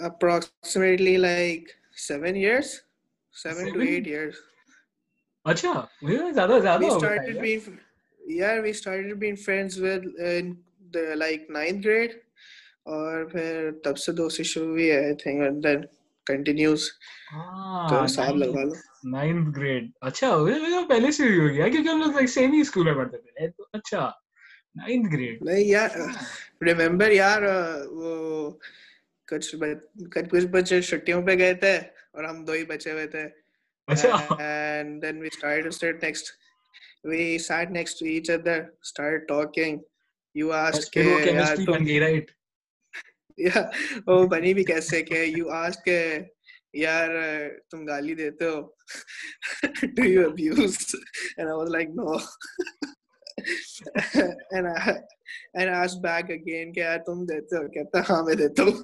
approximately like seven years, seven, seven? to eight years. Acha, zyada, zyada we started being, yeah, we started being friends with in the like ninth grade, اور پھر تب سے دوستی شروع ہوئی ہے آئی and then continues تو صاحب لگا لو نائنتھ گریڈ اچھا پہلے سے ہی ہو کیونکہ ہم لوگ سیم ہی اسکول میں پڑھتے تھے اچھا نائنتھ گریڈ نہیں یار ریممبر یار وہ کچھ کچھ بچے چھٹیوں پہ گئے تھے اور تم گالی was like like and I and I asked back again کیا تم دیتے ہو کہتا ہاں میں دیتا ہوں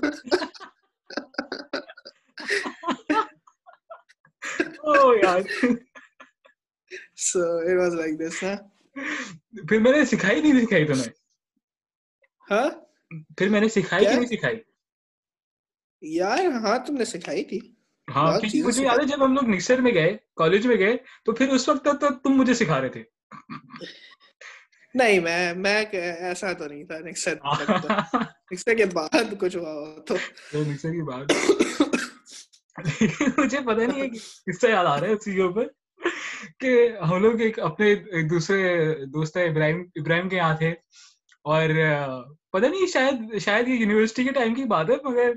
نے سکھائی تھی جب ہم لوگ مکسر میں گئے کالج میں گئے تو پھر اس وقت تم مجھے سکھا رہے تھے نہیں میں میں ایسا تو نہیں تھا کے بعد کچھ ہوا تو۔ کے بعد۔ مجھے نہیں ہے کس سے یاد آ رہا ہے اس چیزوں پر کہ ہم لوگ ایک اپنے ایک دوسرے دوست ابراہیم ابراہیم کے یہاں تھے۔ اور پتہ نہیں شاید شاید یہ یونیورسٹی کے ٹائم کی بات ہے مگر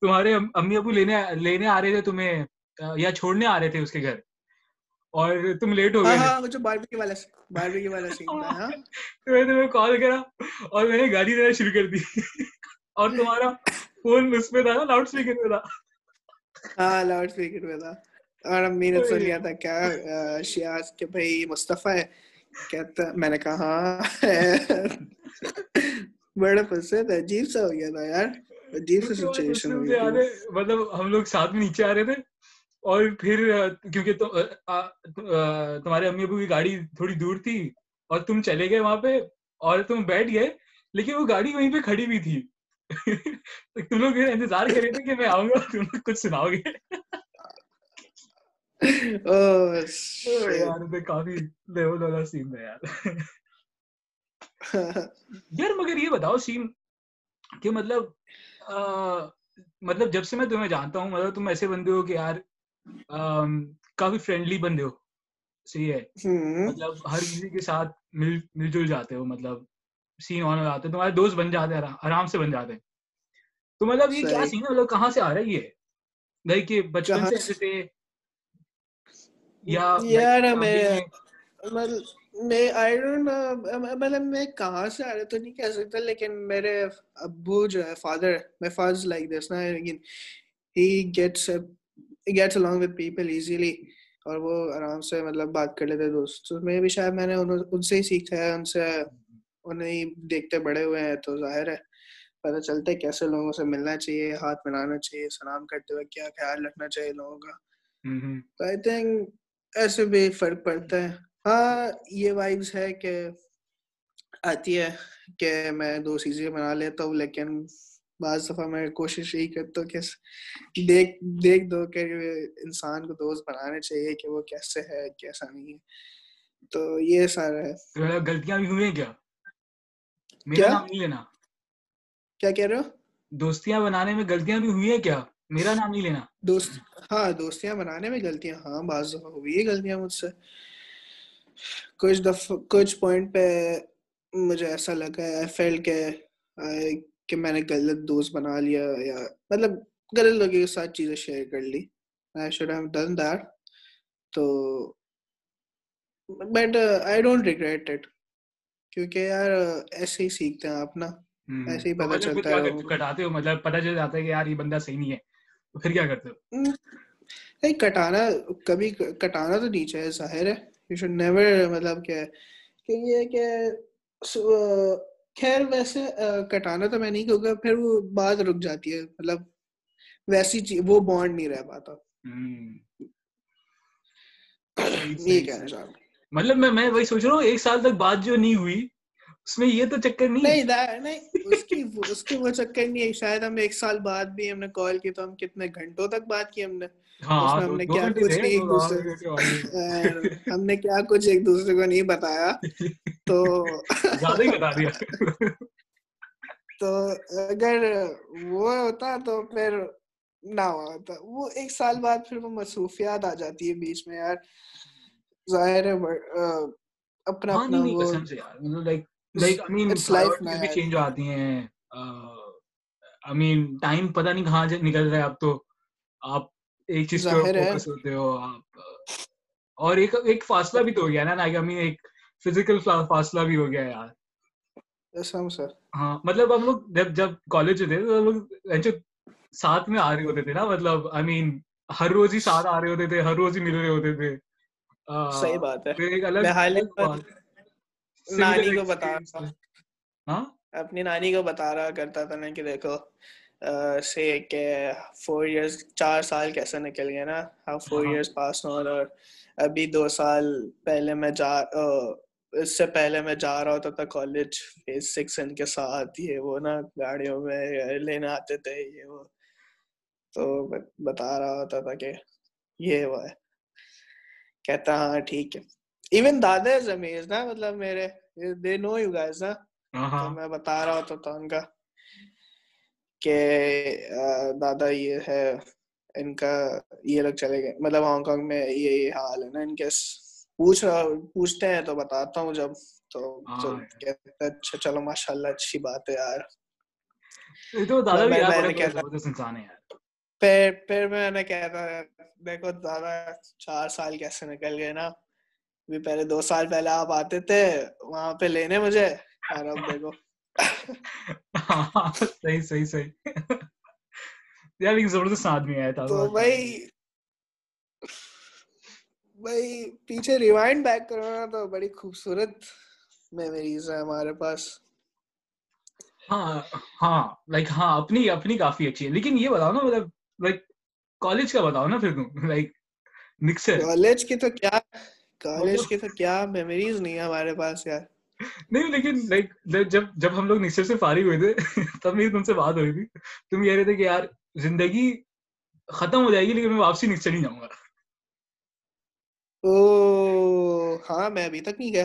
تمہارے امی ابو لینے لینے آ رہے تھے تمہیں یا چھوڑنے آ رہے تھے اس کے گھر۔ اور تم لیٹ ہو گئے ہاں، ہاں، ہاں۔ تو میں تمہیں کال کرا اور میں نے گاڑی دینا شروع کر دی۔ اور تمہارا فون اس پہ تھا نا لاؤڈ اسپیکر پہ تھا۔ ہاں لاؤڈ اسپیکر پہ تھا۔ اور امی نے سن لیا تھا کیا شیاز بھائی مصطفیٰ ہے؟ کہتا میں نے کہا ہاں۔ بڑا عجیب سا ہو گیا تھا یار۔ عجیب سا سچویشن ہو مطلب ہم لوگ ساتھ میں نیچے آ رہے تھے۔ اور پھر کیونکہ تمہارے امی ابو کی گاڑی تھوڑی دور تھی اور تم چلے گئے وہاں پہ اور تم بیٹھ گئے لیکن وہ گاڑی وہیں پہ کھڑی بھی تھی۔ تم لوگ انتظار کر رہے تھے کہ میں آؤں گا تم لوگ کچھ سناؤ گے۔ کافی ہے یار۔ یار مگر یہ بتاؤ سین کہ مطلب مطلب جب سے میں تمہیں جانتا ہوں مطلب تم ایسے بندے ہو کہ یار کافی فرینڈلی بندے ہو صحیح ہے۔ مطلب ہر کسی کے ساتھ مل مل جل جاتے ہو مطلب سین آن ہو جاتے تمہارے دوست بن جاتے ہیں آرام سے بن جاتے ہیں۔ تو مطلب یہ کیا سین ہے؟ مطلب کہاں سے آ رہا ہے یہ؟ کہ بچپن سے ایسے تھے یا یار میں میں آئی مطلب میں کہاں سے آ رہا تو نہیں کہہ سکتا لیکن میرے ابو جو ہے فادر my نا لیکن gets along with people easily اور وہ آرام سے مطلب بات کر لیتے ہیں دوست میں بھی شاید میں نے ان سے ہی سیکھا ہے ان سے انہیں ہی دیکھتے بڑے ہوئے ہیں تو ظاہر ہے۔ پتہ چلتا ہے کیسے لوگوں سے ملنا چاہیے ہاتھ ملانا چاہیے سلام کرتے ہوئے کیا خیال رکھنا چاہیے لوگوں کا۔ تو آئی تھنک ایسے بھی فرق پڑتا ہے۔ ہاں یہ وائبس ہے کہ آتی ہے کہ میں دو چیزیں بنا لیتا ہوں لیکن بعض دفعہ میں کوشش یہی کرتا ہوں کہ دیکھ دیکھ دو کہ انسان کو دوست بنانا چاہیے کہ وہ کیسے ہے کیسا نہیں ہے۔ تو یہ سارا ہے۔ غلطیاں بھی ہوئی کیا؟ میرا نام نہیں لینا۔ کیا کہہ رہے ہو؟ دوستیاں بنانے میں غلطیاں بھی ہوئی ہیں کیا؟ میرا نام نہیں لینا۔ دوست ہاں دوستیاں بنانے میں غلطیاں ہاں بعض دفعہ ہوئی ہے غلطیاں مجھ سے۔ کچھ دفعہ کچھ پوائنٹ پہ مجھے ایسا لگا ہے کہ کہ میں نے غلط دوست بنا لیا یا مطلب غلط لوگوں کے ساتھ چیزیں شیئر کر لی۔ I should have done that تو but I don't regret it کیونکہ یار uh, ایسے ہی سیکھتے ہیں آپ نا ایسے ہی پتہ چلتا ہے۔ کٹاتے ہو مطلب پتہ چل جاتا ہے کہ یار یہ بندہ صحیح نہیں ہے تو پھر کیا کرتے ہو؟ نہیں کٹانا کبھی کٹانا تو نہیں چاہیے ظاہر ہے۔ یو شوڈ نیور مطلب کہ یہ کہ خیر ویسے کٹانا تو میں نہیں گا پھر وہ بات رک جاتی ہے مطلب ویسی چیز وہ بانڈ نہیں رہ پاتا۔ مطلب میں میں وہی سوچ رہا ہوں ایک سال تک بات جو نہیں ہوئی اس میں یہ تو چکر نہیں نہیں اس کی اس کی وہ چکر نہیں ہے۔ شاید ہم ایک سال بعد بھی ہم نے کال کی تو ہم کتنے گھنٹوں تک بات کی ہم نے۔ ہاں ہم نے کیا کچھ ایک دو دوسرے گھنٹے والے ہم نے کیا کچھ ایک دوسرے کو نہیں بتایا تو تو اگر وہ ہوتا تو پھر نہ ہوتا۔ وہ ایک سال بعد پھر وہ مصروفیات آ جاتی ہے بیچ میں یار۔ ظاہر ہے اپنا ہاں اپنا وہ مطلب like like I mean life change ہو آتی ہیں۔ آئی مین ٹائم پتہ نہیں کہاں نکل رہا ہے۔ اب تو آپ ایک چیز پہ فوکس ہوتے ہو آپ۔ اور ایک ایک فاصلہ بھی تو ہو گیا نا آئی مین ایک فزیکل فاصلہ بھی ہو گیا یار۔ ہاں مطلب ہم لوگ جب جب کالج تھے تو ہم لوگ ساتھ میں آ رہے ہوتے تھے نا مطلب آئی مین ہر روز ہی ساتھ آ رہے ہوتے تھے ہر روز ہی مل رہے ہوتے تھے۔ صحیح بات ہے۔ پھر ایک الگ میں حال الگ بات نانی کو بتا رہا ہاں؟ اپنی نانی کو بتا رہا کرتا تھا نا کہ دیکھو سے کہ فور ایئرس چار سال کیسے نکل گئے نا؟ فور ایئرس پاس آن اور ابھی دو سال پہلے میں جا اس سے پہلے میں جا رہا ہوتا تھا کالج فیز سکس ان کے ساتھ یہ وہ نا گاڑیوں میں لینے آتے تھے یہ وہ۔ تو بتا رہا ہوتا تھا کہ یہ وہ ہے۔ کہتا ہاں ٹھیک ہے۔ ایون دادا از امیز نا مطلب میرے دے نو یو گائز نا۔ تو میں بتا رہا ہوتا تھا ان کا۔ کہ دادا یہ ہے ان کا یہ لوگ چلے گئے۔ مطلب ہانگ کانگ میں یہ حال ہے نا ان کے پوچھ رہا پوچھتے ہیں تو بتاتا ہوں جب تو کہتے اچھا چلو ماشاء اللہ اچھی بات ہے یار۔ پھر پھر میں نے کہتا دیکھو دادا چار سال کیسے نکل گئے نا۔ بھی پہلے دو سال پہلے آپ آتے تھے وہاں پہ لینے مجھے۔ اور اب دیکھو۔ صحیح صحیح صحیح۔ یار ایک زبردست آدمی آیا تھا۔ تو بھائی بھائی پیچھے ریوائنڈ بیک کرنا تو بڑی خوبصورت میموریز ہیں ہمارے پاس۔ ہاں ہاں لائک ہاں اپنی اپنی کافی اچھی ہے لیکن یہ بتاؤ نا مطلب لائک کالج کا بتاؤ نا پھر تم۔ لائک نکسر کالج کی تو کیا کالج کی تو کیا میموریز نہیں ہے ہمارے پاس یار۔ نہیں لیکن لائک جب جب ہم لوگ نکسر سے فارغ ہوئے تھے تب میری تم سے بات ہوئی تھی۔ تم کہہ رہے تھے کہ یار زندگی ختم ہو جائے گی لیکن میں واپسی نکسر نہیں جاؤں گا۔ او ہاں میں ابھی تک نہیں گیا۔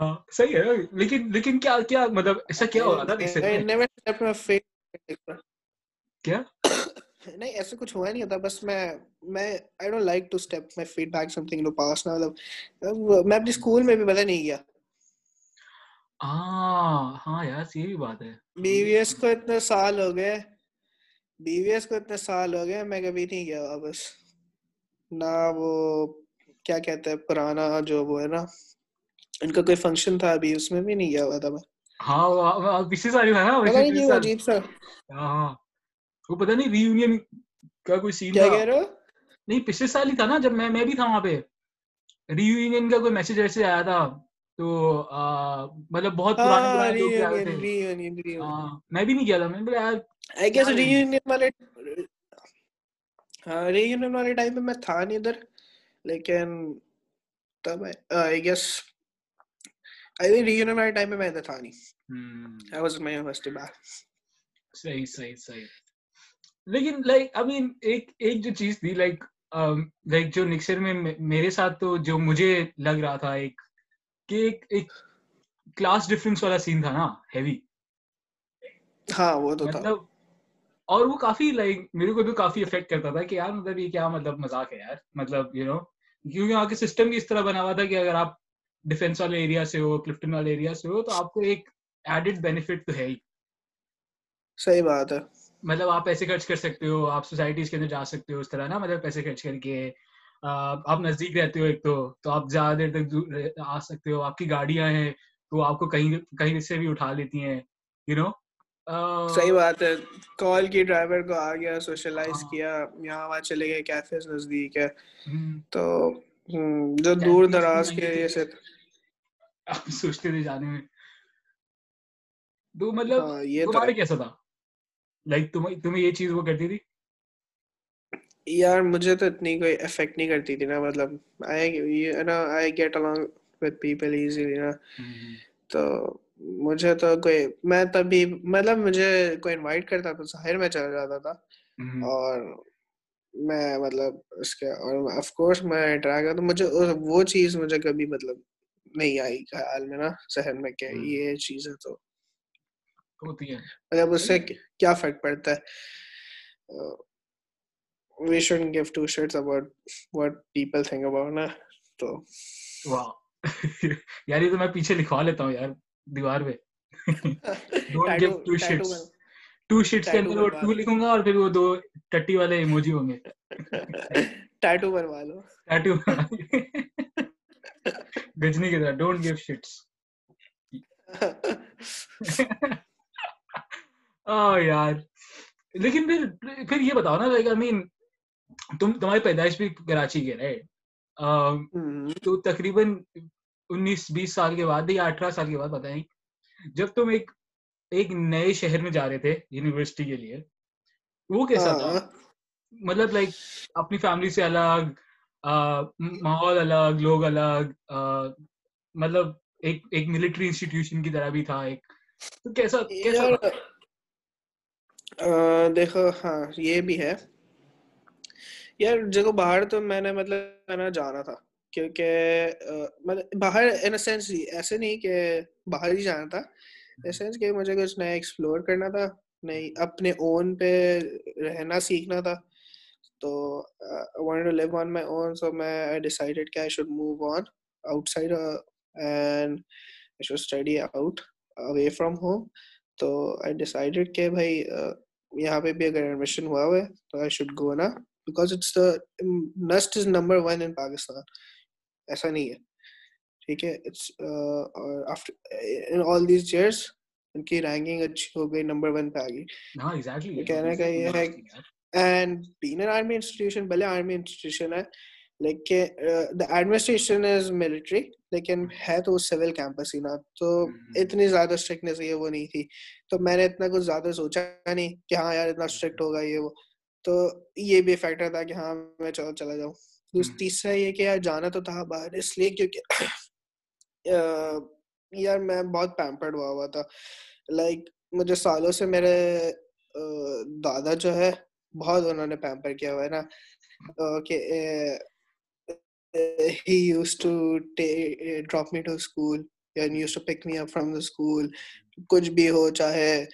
ہاں صحیح ہے۔ لیکن لیکن کیا کیا مطلب ایسا کیا ہو رہا تھا کیا؟ نہیں ایسے کچھ ہوا نہیں ہوتا بس میں میں I don't like to step my feedback something to pass نا مطلب میں اپنی اسکول میں بھی پتہ نہیں گیا ہاں ہاں یار یہ بھی بات ہے۔ بی وی ایس کو اتنے سال ہو گئے۔ بی وی ایس کو اتنے سال ہو گئے میں کبھی نہیں گیا واپس نہ وہ کیا کہتے ہیں پرانا جو وہ ہے نا ان کا کوئی فنکشن تھا ابھی اس میں بھی نہیں گیا ہوا تھا میں۔ ہاں پچھلے سال تھا نا پتہ نہیں عجیب سا۔ ہاں وہ پتہ نہیں ری یونین کا کوئی سین کیا کہہ رہے ہو؟ نہیں پچھلے سال ہی تھا نا جب میں میں بھی تھا وہاں پہ۔ ری یونین کا کوئی میسج ایسے آیا تھا۔ تو مطلب بہت پرانے لوگ آئے تھے۔ میں بھی نہیں گیا تھا میں نے یار آئی گیس ری یونین والے ہاں ری یونین والے ٹائم پہ میں تھا نہیں ادھر لیکن تب I guess I think reunion والے ٹائم پہ میں ادھر تھا نہیں۔ I was my university back صحیح صحیح صحیح۔ لیکن لائک آئی مین ایک ایک جو چیز تھی لائک لائک جو نکسر میں میرے ساتھ تو جو مجھے لگ رہا تھا ایک کہ ایک ایک کلاس ڈفرینس والا سین تھا نا ہیوی ہاں وہ تو تھا۔ مطلب اور وہ کافی لائک میرے کو تو کافی افیکٹ کرتا تھا کہ یار مطلب یہ کیا مطلب مذاق ہے یار؟ مطلب یو نو کیونکہ وہاں کے سسٹم بھی اس طرح بنا ہوا تھا کہ اگر آپ ڈیفینس والے ایریا سے ہو کلفٹن والے ایریا سے ہو تو آپ کو ایک ایڈڈ بینیفٹ تو ہے ہی۔ صحیح بات ہے۔ مطلب آپ پیسے خرچ کر سکتے ہو آپ سوسائٹیز کے اندر جا سکتے ہو اس طرح نا مطلب پیسے خرچ کر کے آپ نزدیک رہتے ہو ایک تو تو آپ زیادہ دیر تک آ سکتے ہو آپ کی گاڑیاں ہیں تو آپ کو کہیں کہیں سے بھی اٹھا لیتی ہیں یو نو صحیح بات ہے۔ کال کی ڈرائیور کو آ گیا سوشلائز ہاں۔ کیا یہاں وہاں چلے گئے کیفیز نزدیک ہے۔ تو جو دور دراز کے یہ سے آپ سوچتے تھے جانے میں۔ تو مطلب ہاں یہ تمہارے کیسا تھا؟ لائک تمہیں یہ چیز وہ کرتی تھی؟ یار مجھے تو اتنی کوئی افیکٹ نہیں کرتی تھی نا مطلب I get along with people easily نا۔ تو مجھے تو کوئی میں تبھی مطلب مجھے کوئی انوائٹ کرتا تو ظاہر میں چلا جاتا تھا۔ اور میں مطلب اس کے اور آف کورس میں ٹرائی کرتا مجھے وہ چیز مجھے کبھی مطلب نہیں آئی خیال میں نا ذہن میں کہ یہ چیز ہے تو۔ ہوتی ہے۔ مطلب اس سے کیا فرق پڑتا ہے؟ We should give two shits about what people think about نا تو واہ یار یہ تو میں پیچھے لکھوا لیتا ہوں یار دیوار پہ don't give two shits two shits کے اندر وہ ٹو لکھوں گا اور پھر وہ دو ٹٹی والے ایموجی ہوں گے ٹیٹو بنوا لو ٹیٹو گجنی کی طرح ڈونٹ گیو شیٹس یار لیکن پھر پھر یہ بتاؤ نا لائک آئی مین تم تمہاری پیدائش بھی کراچی کے رائٹ تو تقریباً انیس بیس سال کے بعد یا اٹھارہ سال کے بعد پتہ نہیں جب تم ایک ایک نئے شہر میں جا رہے تھے یونیورسٹی کے لیے وہ کیسا تھا؟ مطلب لائک اپنی فیملی سے الگ ماحول الگ لوگ الگ مطلب ایک ایک ملٹری انسٹیٹیوشن کی طرح بھی تھا ایک۔ تو کیسا کیسا دیکھو ہاں یہ بھی ہے۔ یار جگہ باہر تو میں نے مطلب نا جانا تھا، کیونکہ مطلب باہر ان اے سینس ایسے نہیں کہ باہر ہی جانا تھا سینس کہ مجھے کچھ نیا ایکسپلور کرنا تھا نہیں اپنے اون پہ رہنا سیکھنا تھا، تو وانٹ ٹو لیو آن مائی اون سو میں آئی ڈیسائیڈڈ کہ I should move on outside and I should study out away from home تو آئی ڈیسائیڈڈ کہ بھائی یہاں پہ بھی اگر ایڈمیشن ہوا ہوا ہے تو آئی شوڈ گو نا because it's the NUST is number one in Pakistan ایسا نہیں ہے ٹھیک ہے آل دیز ان کی رینکنگ اچھی ہو گئی نمبر ون پہ آ گئی کا یہ ہے and been an army institution بھلے آرمی انسٹیٹیوشن ہے لیکن دا ایڈمنسٹریشن از ملٹری لیکن ہے تو سول کیمپس ہی نا تو اتنی زیادہ اسٹرکٹنیس یہ وہ نہیں تھی تو میں نے اتنا کچھ زیادہ سوچا نہیں کہ ہاں یار اتنا اسٹرکٹ ہوگا یہ وہ تو یہ بھی فیکٹر تھا کہ ہاں میں چلو چلا جاؤں۔ تیسرا یہ کہ یار جانا تو تھا باہر اس لیے کیونکہ یار میں بہت پیمپرڈ ہوا ہوا تھا۔ لائک مجھے سالوں سے میرے دادا جو ہے بہت انہوں نے پیمپر کیا ہوا ہے نا۔ کہ he used to drop me to school and used to pick me up from the school کچھ بھی ہو چاہے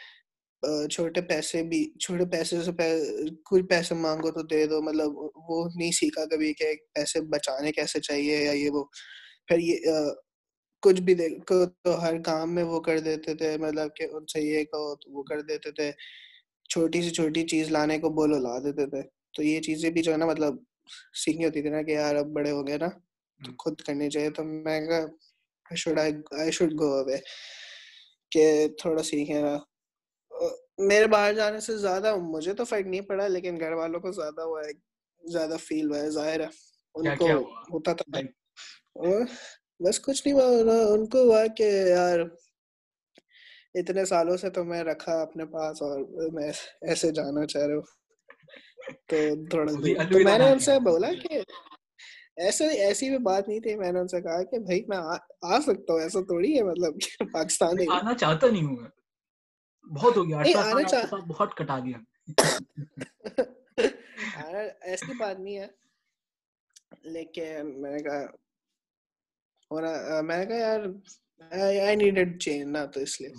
چھوٹے پیسے بھی چھوٹے پیسے سے کچھ پیسے مانگو تو دے دو مطلب وہ نہیں سیکھا کبھی کہ پیسے بچانے کیسے چاہیے یا یہ وہ۔ پھر یہ کچھ بھی دیکھو تو ہر کام میں وہ کر دیتے تھے مطلب کہ ان سے یہ کہو تو وہ کر دیتے تھے۔ چھوٹی سی چھوٹی چیز لانے کو بولو لا دیتے تھے۔ تو یہ چیزیں بھی جو ہے نا مطلب سیکھنی ہوتی تھی نا کہ یار اب بڑے ہو گئے نا تو خود کرنی چاہیے۔ تو میں کہا شوڈ گو اوے کہ تھوڑا سیکھے نا میرے باہر جانے سے زیادہ مجھے تو فرق نہیں پڑا لیکن گھر والوں کو زیادہ ہوا ہے زیادہ فیل ہوا ہے ظاہر ہے۔ ان کو ہوتا تھا۔ بس کچھ نہیں ہوا ان کو ہوا کہ یار اتنے سالوں سے تو میں رکھا اپنے پاس اور میں ایسے جانا چاہ رہا ہوں۔ تو تھوڑا تو میں نے ان سے بولا کہ ایسے ایسی بھی بات نہیں تھی میں نے ان سے کہا کہ بھائی میں آ سکتا ہوں ایسا تھوڑی ہے مطلب پاکستان آنا چاہتا نہیں ہوں بہت ہو گیا بہت کٹا دیا ایسی بات نہیں ہے۔ لیکن میں نے کہا میں نے کہا یار آئی نیڈڈ چینج نا تو اس لیے۔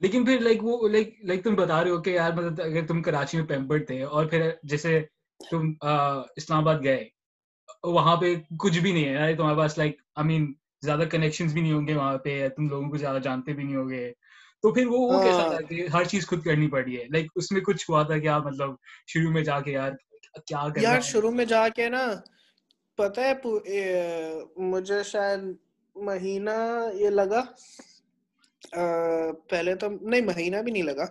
لیکن پھر لائک وہ لائک لائک تم بتا رہے ہو کہ یار مطلب اگر تم کراچی میں پیمپرڈ تھے اور پھر جیسے تم اسلام آباد گئے وہاں پہ کچھ بھی نہیں ہے تمہارے پاس لائک آئی مین زیادہ کنیکشن بھی نہیں ہوں گے وہاں پہ تم لوگوں کو زیادہ جانتے بھی نہیں گے۔ تو پھر وہ وہ کیسا تھا کہ ہر چیز خود کرنی پڑی ہے؟ لائک اس میں کچھ ہوا تھا کیا مطلب شروع میں جا کے یار کیا یار شروع میں جا کے نا پتہ ہے مجھے شاید مہینہ یہ لگا۔ پہلے تو نہیں مہینہ بھی نہیں لگا۔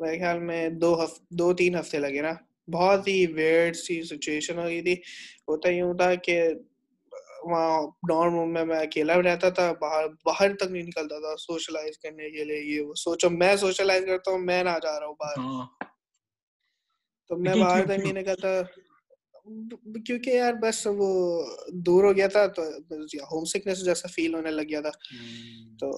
میرے خیال میں دو ہف دو تین ہفتے لگے نا۔ بہت ہی ویئرڈ سی سچویشن ہو گئی تھی۔ ہوتا یوں تھا کہ وہاں روم میں میں اکیلا رہتا تھا باہر باہر تک نہیں نکلتا تھا سوشلائز کرنے کے لیے یہ وہ سوچو میں سوشلائز کرتا ہوں میں نہ جا رہا ہوں باہر۔ ہاں۔ تو میں باہر تک نہیں نکلتا۔ کیونکہ یار بس وہ دور ہو گیا تھا تو ہوم سکنس جیسا فیل ہونے لگ گیا تھا۔ تو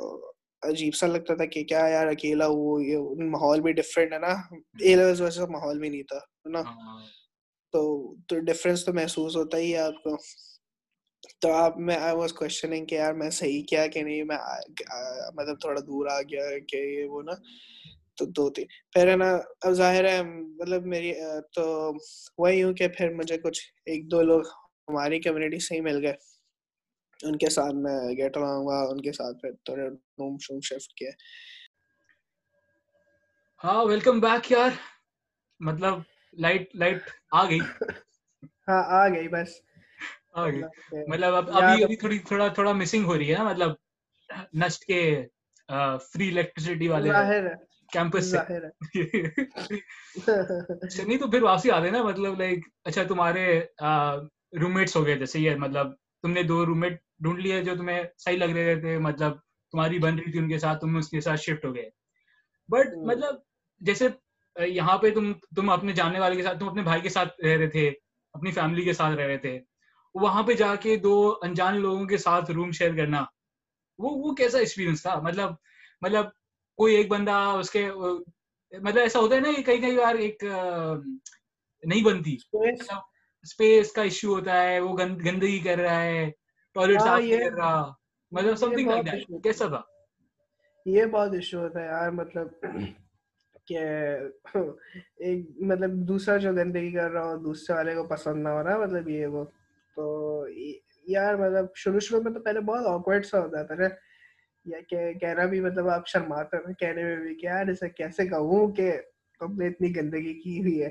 عجیب سا لگتا تھا کہ کیا یار اکیلا وہ یہ ماحول بھی ڈفرینٹ ہے نا۔ اے لیولس ویسا ماحول بھی نہیں تھا نا۔ ہاں۔ تو ڈفرینس تو محسوس ہوتا ہی ہے آپ کو۔ تو آپ میں آئی واز کوشچننگ کہ یار میں صحیح کیا کہ نہیں؟ میں مطلب تھوڑا دور آ گیا کہ یہ وہ نا تو دو تین۔ پھر ہے نا اب ظاہر ہے مطلب میری تو وہی ہوں کہ پھر مجھے کچھ ایک دو لوگ ہماری کمیونٹی سے ہی مل گئے۔ ان کے ساتھ میں گیٹ رہا ہوں ان کے ساتھ پھر تھوڑے روم شوم شفٹ کیا ہاں ویلکم بیک یار۔ مطلب لائٹ لائٹ آ گئی۔ ہاں آ گئی بس۔ مطلب ابھی ابھی تھوڑی تھوڑا تھوڑا مسنگ ہو رہی ہے نا مطلب نسٹ کے فری الیکٹریسٹی والے کیمپس سے۔ نہیں تو پھر واپسی آ نا مطلب لائک اچھا تمہارے روم میٹس ہو گئے جیسے یہ مطلب تم نے دو روم میٹ ڈھونڈ لیے جو تمہیں صحیح لگ رہے تھے مطلب تمہاری بن رہی تھی ان کے ساتھ تم اس کے ساتھ شفٹ ہو گئے۔ بٹ مطلب جیسے یہاں پہ تم تم اپنے جاننے والے کے ساتھ تم اپنے بھائی کے ساتھ رہ رہے تھے اپنی فیملی کے ساتھ رہ رہے تھے۔ وہاں پہ جا کے دو انجان لوگوں کے ساتھ روم شیئر کرنا وہ وہ کیسا ایکسپیرینس تھا؟ مطلب مطلب کوئی ایک بندہ اس کے مطلب ایسا ہوتا ہے نا کہ کئی کئی بار ایک نہیں بنتی۔ اسپیس کا ایشو ہوتا ہے وہ گندگی کر رہا ہے ٹوائلٹ صاف نہیں کر رہا۔ مطلب سم تھنگ لائک دیٹ کیسا تھا؟ یہ بہت ایشو ہوتا ہے یار مطلب کہ ایک مطلب دوسرا جو گندگی کر رہا ہو دوسرے والے کو پسند نہ ہو رہا مطلب یہ وہ۔ تو یار مطلب شروع شروع میں تو پہلے بہت آکورڈ سا ہوتا تھا یا کہ کہنا بھی مطلب آپ شرماتے ہیں کہنے میں بھی کہ یار اسے کیسے کہوں کہ تم نے اتنی گندگی کی ہوئی ہے۔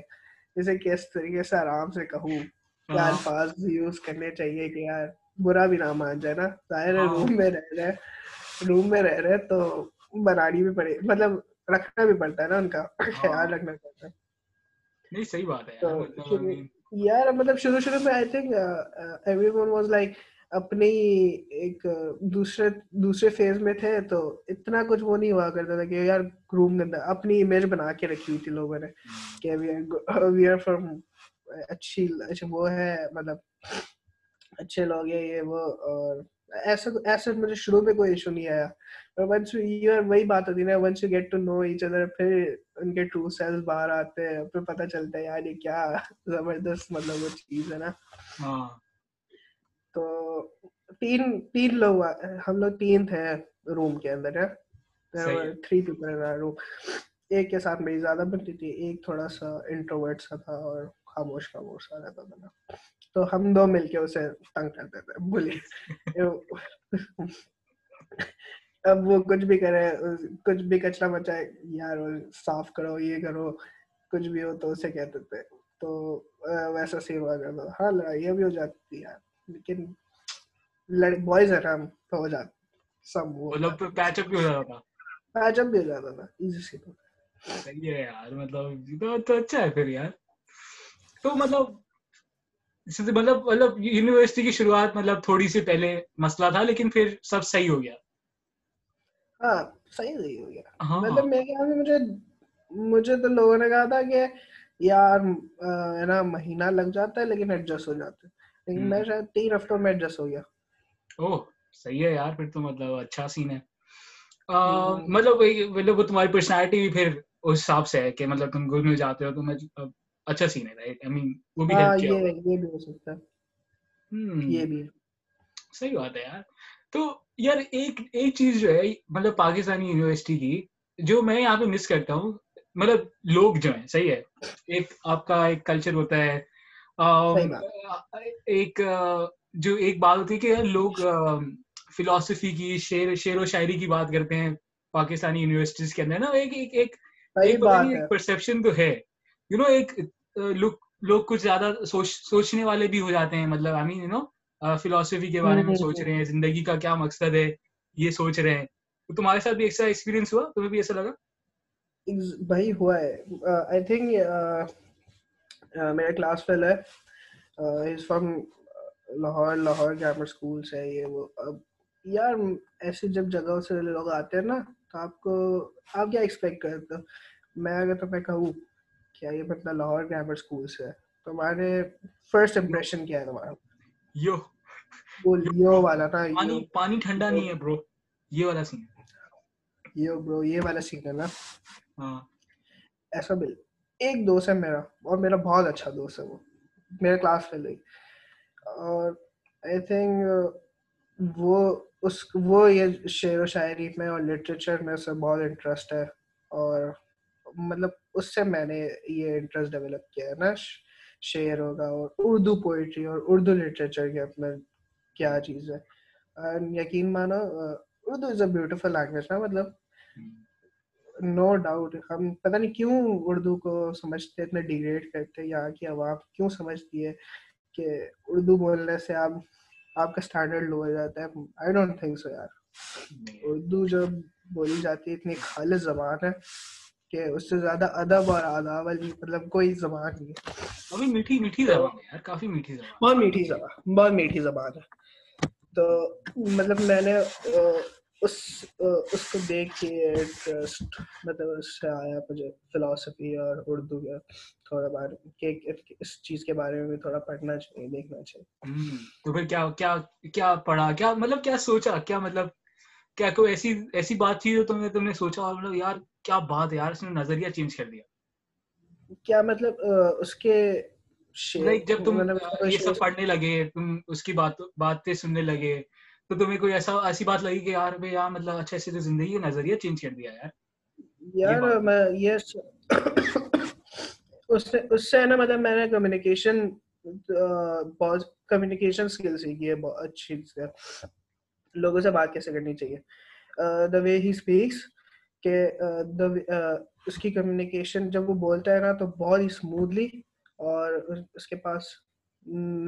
اسے کس طریقے سے آرام سے کہوں۔ کیا ہاں۔ الفاظ یوز کرنے چاہیے کہ یار برا بھی نہ مان جائے نا۔ ظاہر ہے روم ہاں۔ میں رہ رہے روم میں رہ رہے تو بنانی بھی پڑے۔ مطلب رکھنا بھی پڑتا ہے نا ان کا۔ ہاں۔ خیال رکھنا پڑتا ہے۔ نہیں صحیح بات ہے یار مطلب شروع شروع میں I think everyone was like اپنی ایک دوسرے دوسرے فیز میں تھے تو اتنا کچھ وہ نہیں ہوا کرتا تھا کہ یار روم گندا اپنی امیج بنا کے رکھی ہوئی تھی لوگوں نے کہ وی آر فرام اچھی اچھا وہ ہے مطلب اچھے لوگ ہیں یہ وہ اور ایسا ایسا مجھے شروع میں کوئی ایشو نہیں آیا ونس یو وہی بات ہوتی نا once you get to know each other پھر ان کے ٹرو سیلز باہر آتے ہیں پھر پتہ چلتا ہے یار یہ کیا زبردست مطلب وہ چیز ہے نا۔ تو تین تین لوگ ہم لوگ تین تھے روم کے اندر تھری پیپل روم ایک کے ساتھ میری زیادہ بنتی تھی ایک تھوڑا سا انٹروورٹ سا تھا اور خاموش خاموش سا رہتا تھا تو ہم دو مل کے اسے تنگ کرتے تھے بولیے اب وہ کچھ بھی کرے کچھ بھی کچرا بچائے یار صاف کرو یہ کرو کچھ بھی ہو تو اسے کہتے تھے تو ویسا سین ہوا کرتا ہاں لڑائیاں بھی ہو جاتی یار لیکن بوائز ہے ہم ہو جاتا سب وہ پیچ اپ بھی ہو جاتا تھا پیچ اپ بھی ہو جاتا تھا ایزی سی صحیح ہے یار مطلب تو اچھا ہے پھر یار تو مطلب مطلب مطلب یونیورسٹی کی شروعات مطلب تھوڑی سی پہلے مسئلہ تھا لیکن پھر سب صحیح ہو گیا۔ ہاں صحیح صحیح ہو گیا۔ ہاں۔ مطلب میرے خیال میں مجھے مجھے تو لوگوں نے کہا تھا کہ یار ہے نا مہینہ لگ جاتا ہے لیکن ایڈجسٹ ہو جاتا ہے۔ لیکن میں شاید تین ہفتوں میں ایڈجسٹ ہو گیا۔ اوہ صحیح ہے یار پھر تو مطلب اچھا سین ہے۔ مطلب مطلب تمہاری پرسنالٹی بھی پھر اس حساب سے ہے کہ مطلب تم میں جاتے ہو تو اچھا سین ہے رائٹ آئی مین وہ بھی ہیلپ کیا یہ بھی ہو سکتا ہے۔ یہ بھی۔ صحیح بات ہے یار۔ تو یار ایک ایک چیز جو ہے مطلب پاکستانی یونیورسٹی کی جو میں یہاں پہ مس کرتا ہوں مطلب لوگ جو ہیں صحیح ہے۔ ایک آپ کا ایک کلچر ہوتا ہے۔ ایک جو ایک بات ہوتی ہے کہ لوگ فلاسفی کی شعر شعر و شاعری کی بات کرتے ہیں پاکستانی یونیورسٹیز کے اندر نا؟ ایک ایک پرسپشن تو ہے۔ یو نو ایک لوگ لوگ کچھ زیادہ سوچنے والے بھی ہو جاتے ہیں مطلب آئی مین یو نو فلاسفی کے بارے میں سوچ رہے ہیں زندگی کا کیا مقصد ہے یہ سوچ رہے ہیں۔ تو تمہارے ساتھ بھی ایسا ایکسپیرینس ہوا؟ تمہیں بھی ایسا لگا؟ بھائی ہوا ہے۔ آئی تھنک میرا کلاس فیل ہے۔ Is from Lahore Lahore Grammar School سے یہ وہ۔ اب یار ایسے جب جگہوں سے لوگ آتے ہیں نا تو آپ کو آپ کیا ایکسپیکٹ کرتے ہو؟ میں اگر تو میں کہوں۔ کیا یہ بندہ لاہور گرامر اسکول سے ہے۔ تمہارے فرسٹ امپریشن کیا ہے تمہارا؟ یو۔ وہ والا پانی پانی ٹھنڈا نہیں ہے برو یہ والا سین یو برو یہ والا سین ہے نا۔ ہاں۔ ایسا بل۔ ایک دوست ہے میرا اور میرا بہت اچھا دوست ہے وہ۔ میرے کلاس اور آئی تھنک وہ اس وہ یہ شعر و شاعری میں اور لٹریچر میں اسے بہت انٹرسٹ ہے۔ اور مطلب اس سے میں نے یہ انٹرسٹ ڈیولپ کیا ہے نا، شعر ہوگا اور اردو پوئٹری اور اردو لٹریچر کے اپنا کیا چیز ہے۔ یقین مانو، Urdu is a beautiful language نا مطلب نو ڈاؤٹ ہم پتہ نہیں کیوں اردو کو سمجھتے اتنا ڈیگریڈ کرتے یہاں کی عوام کیوں سمجھتی ہے کہ اردو بولنے سے آپ آپ کا اسٹینڈرڈ لو ہو جاتا ہے۔ آئی ڈونٹ تھنک سو یار۔ اردو جب بولی جاتی ہے، اتنی خالص زبان ہے۔ کہ اس سے زیادہ ادب اور آداب والی مطلب کوئی زبان نہیں ہے۔ کافی میٹھی میٹھی زبان ہے یار کافی میٹھی زبان بہت میٹھی زبان بہت میٹھی زبان ہے۔ تو مطلب میں نے اس اس کو دیکھ کے انٹرسٹ مطلب اس سے آیا مجھے فلاسفی اور اردو کا تھوڑا بارے اس چیز کے بارے میں بھی تھوڑا پڑھنا چاہیے دیکھنا چاہیے۔ تو پھر کیا کیا کیا پڑھا؟ کیا مطلب کیا سوچا؟ کیا مطلب کیا کوئی ایسی ایسی بات تھی جو تم نے تم نے سوچا؟ اور مطلب یار کیا بات یار اس نے نظریہ چینج کر دیا۔ کیا مطلب اس کے نہیں جب تم یہ سب پڑھنے لگے تم اس کی بات باتیں سننے لگے تو تمہیں کوئی ایسا ایسی بات لگی کہ یار بھائی یار مطلب اچھے سے تو زندگی کا نظریہ چینج کر دیا یار۔ یار میں یہ اس سے اس سے نا مطلب میں نے کمیونیکیشن بہت کمیونیکیشن سکل سیکھی ہے بہت اچھی لوگوں سے بات کیسے کرنی چاہیے؟ دا وے ہی اسپیکس کہ اس کی کمیونیکیشن جب وہ بولتا ہے نا تو بہت ہی اسموتھلی اور اس کے پاس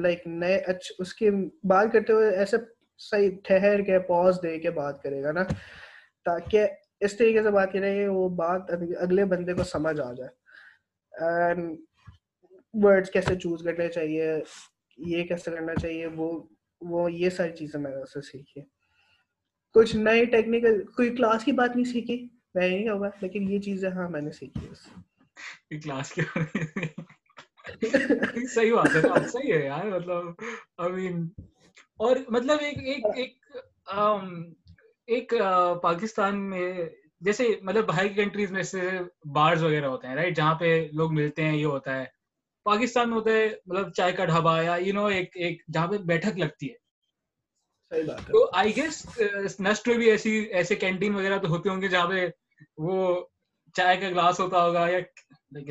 لائک نئے اچھے اس کی بات کرتے ہوئے ایسے صحیح ٹھہر کے پوز دے کے بات کرے گا نا، تاکہ اس طریقے سے بات کریں کہ وہ بات اگلے بندے کو سمجھ آ جائے۔ اینڈ ورڈس کیسے چوز کرنے چاہیے، یہ کیسے کرنا چاہیے، وہ وہ یہ ساری چیزیں میں نے اس سے سیکھی۔ کچھ نئے ٹیکنیکل کوئی کلاس کی بات نہیں سیکھی۔ میں نہیں ہوگا لیکن یہ چیزیں ہاں میں نے سیکھی ہے کلاس کے صحیح بات ہے صحیح ہے یار مطلب آئی مین اور مطلب ایک ایک ایک ایک پاکستان میں جیسے مطلب ہائی کنٹریز میں سے بارز وغیرہ ہوتے ہیں رائٹ جہاں پہ لوگ ملتے ہیں یہ ہوتا ہے پاکستان میں ہوتا ہے مطلب چائے کا ڈھابا یا یو نو ایک ایک جہاں پہ بیٹھک لگتی ہے تو آئی گیس نسٹ میں بھی ایسی ایسے کینٹین وغیرہ تو ہوتے ہوں گے جہاں پہ وہ چائے کا گلاس ہوتا ہوگا یا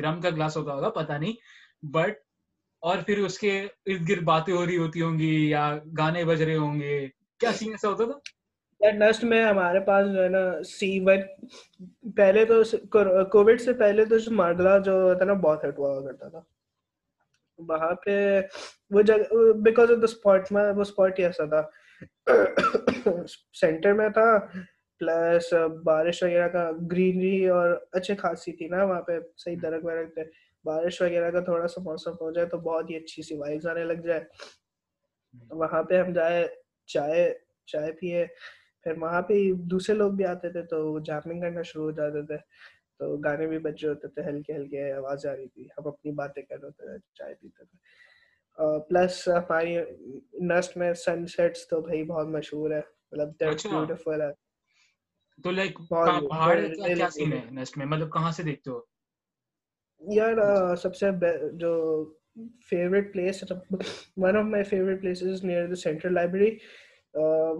رم کا گلاس ہوتا ہوگا پتا نہیں۔ بٹ اور پھر اس کے ارد گرد باتیں ہو رہی ہوتی ہوں گی یا گانے بج رہے ہوں گے۔ کیا سین ایسا ہوتا تھا؟ نسٹ میں ہمارے پاس جو ہے نا سی وٹ پہلے تو کووڈ سے پہلے تو ماڈلا جو ہوتا نا بہت ہٹ ہوا کرتا تھا۔ وہاں پہ وہ جگہ بیکاز آف دا اسپاٹ میں وہ اسپاٹ ہی ایسا تھا۔ سینٹر میں تھا پلس بارش وغیرہ کا گرینری اور اچھی خاصی تھی نا وہاں پہ، صحیح درخت ورخت ہے۔ بارش وغیرہ کا تھوڑا سا موسم ہو جائے تو بہت ہی اچھی سی وائبز آنے لگ جائے۔ وہاں پہ ہم جائے، چائے چائے پیے۔ پھر وہاں پہ دوسرے لوگ بھی آتے تھے تو جامنگ کرنا شروع ہو جاتے تھے۔ تو گانے بھی بچے ہوتے تھے، ہلکے ہلکے آواز آ رہی تھی۔ ہم اپنی باتیں کر رہے تھے، چائے پیتے تھے۔ پلس ہماری نسٹ میں سن سیٹس تو بھائی بہت مشہور ہے مطلب دیٹس بیوٹیفل اچھا۔ ہے۔ تو لائک پہاڑ کیا سین ہے نسٹ میں؟ مطلب کہاں سے دیکھتے ہو؟ یار سب سے جو favourite place one of my favourite places near the central library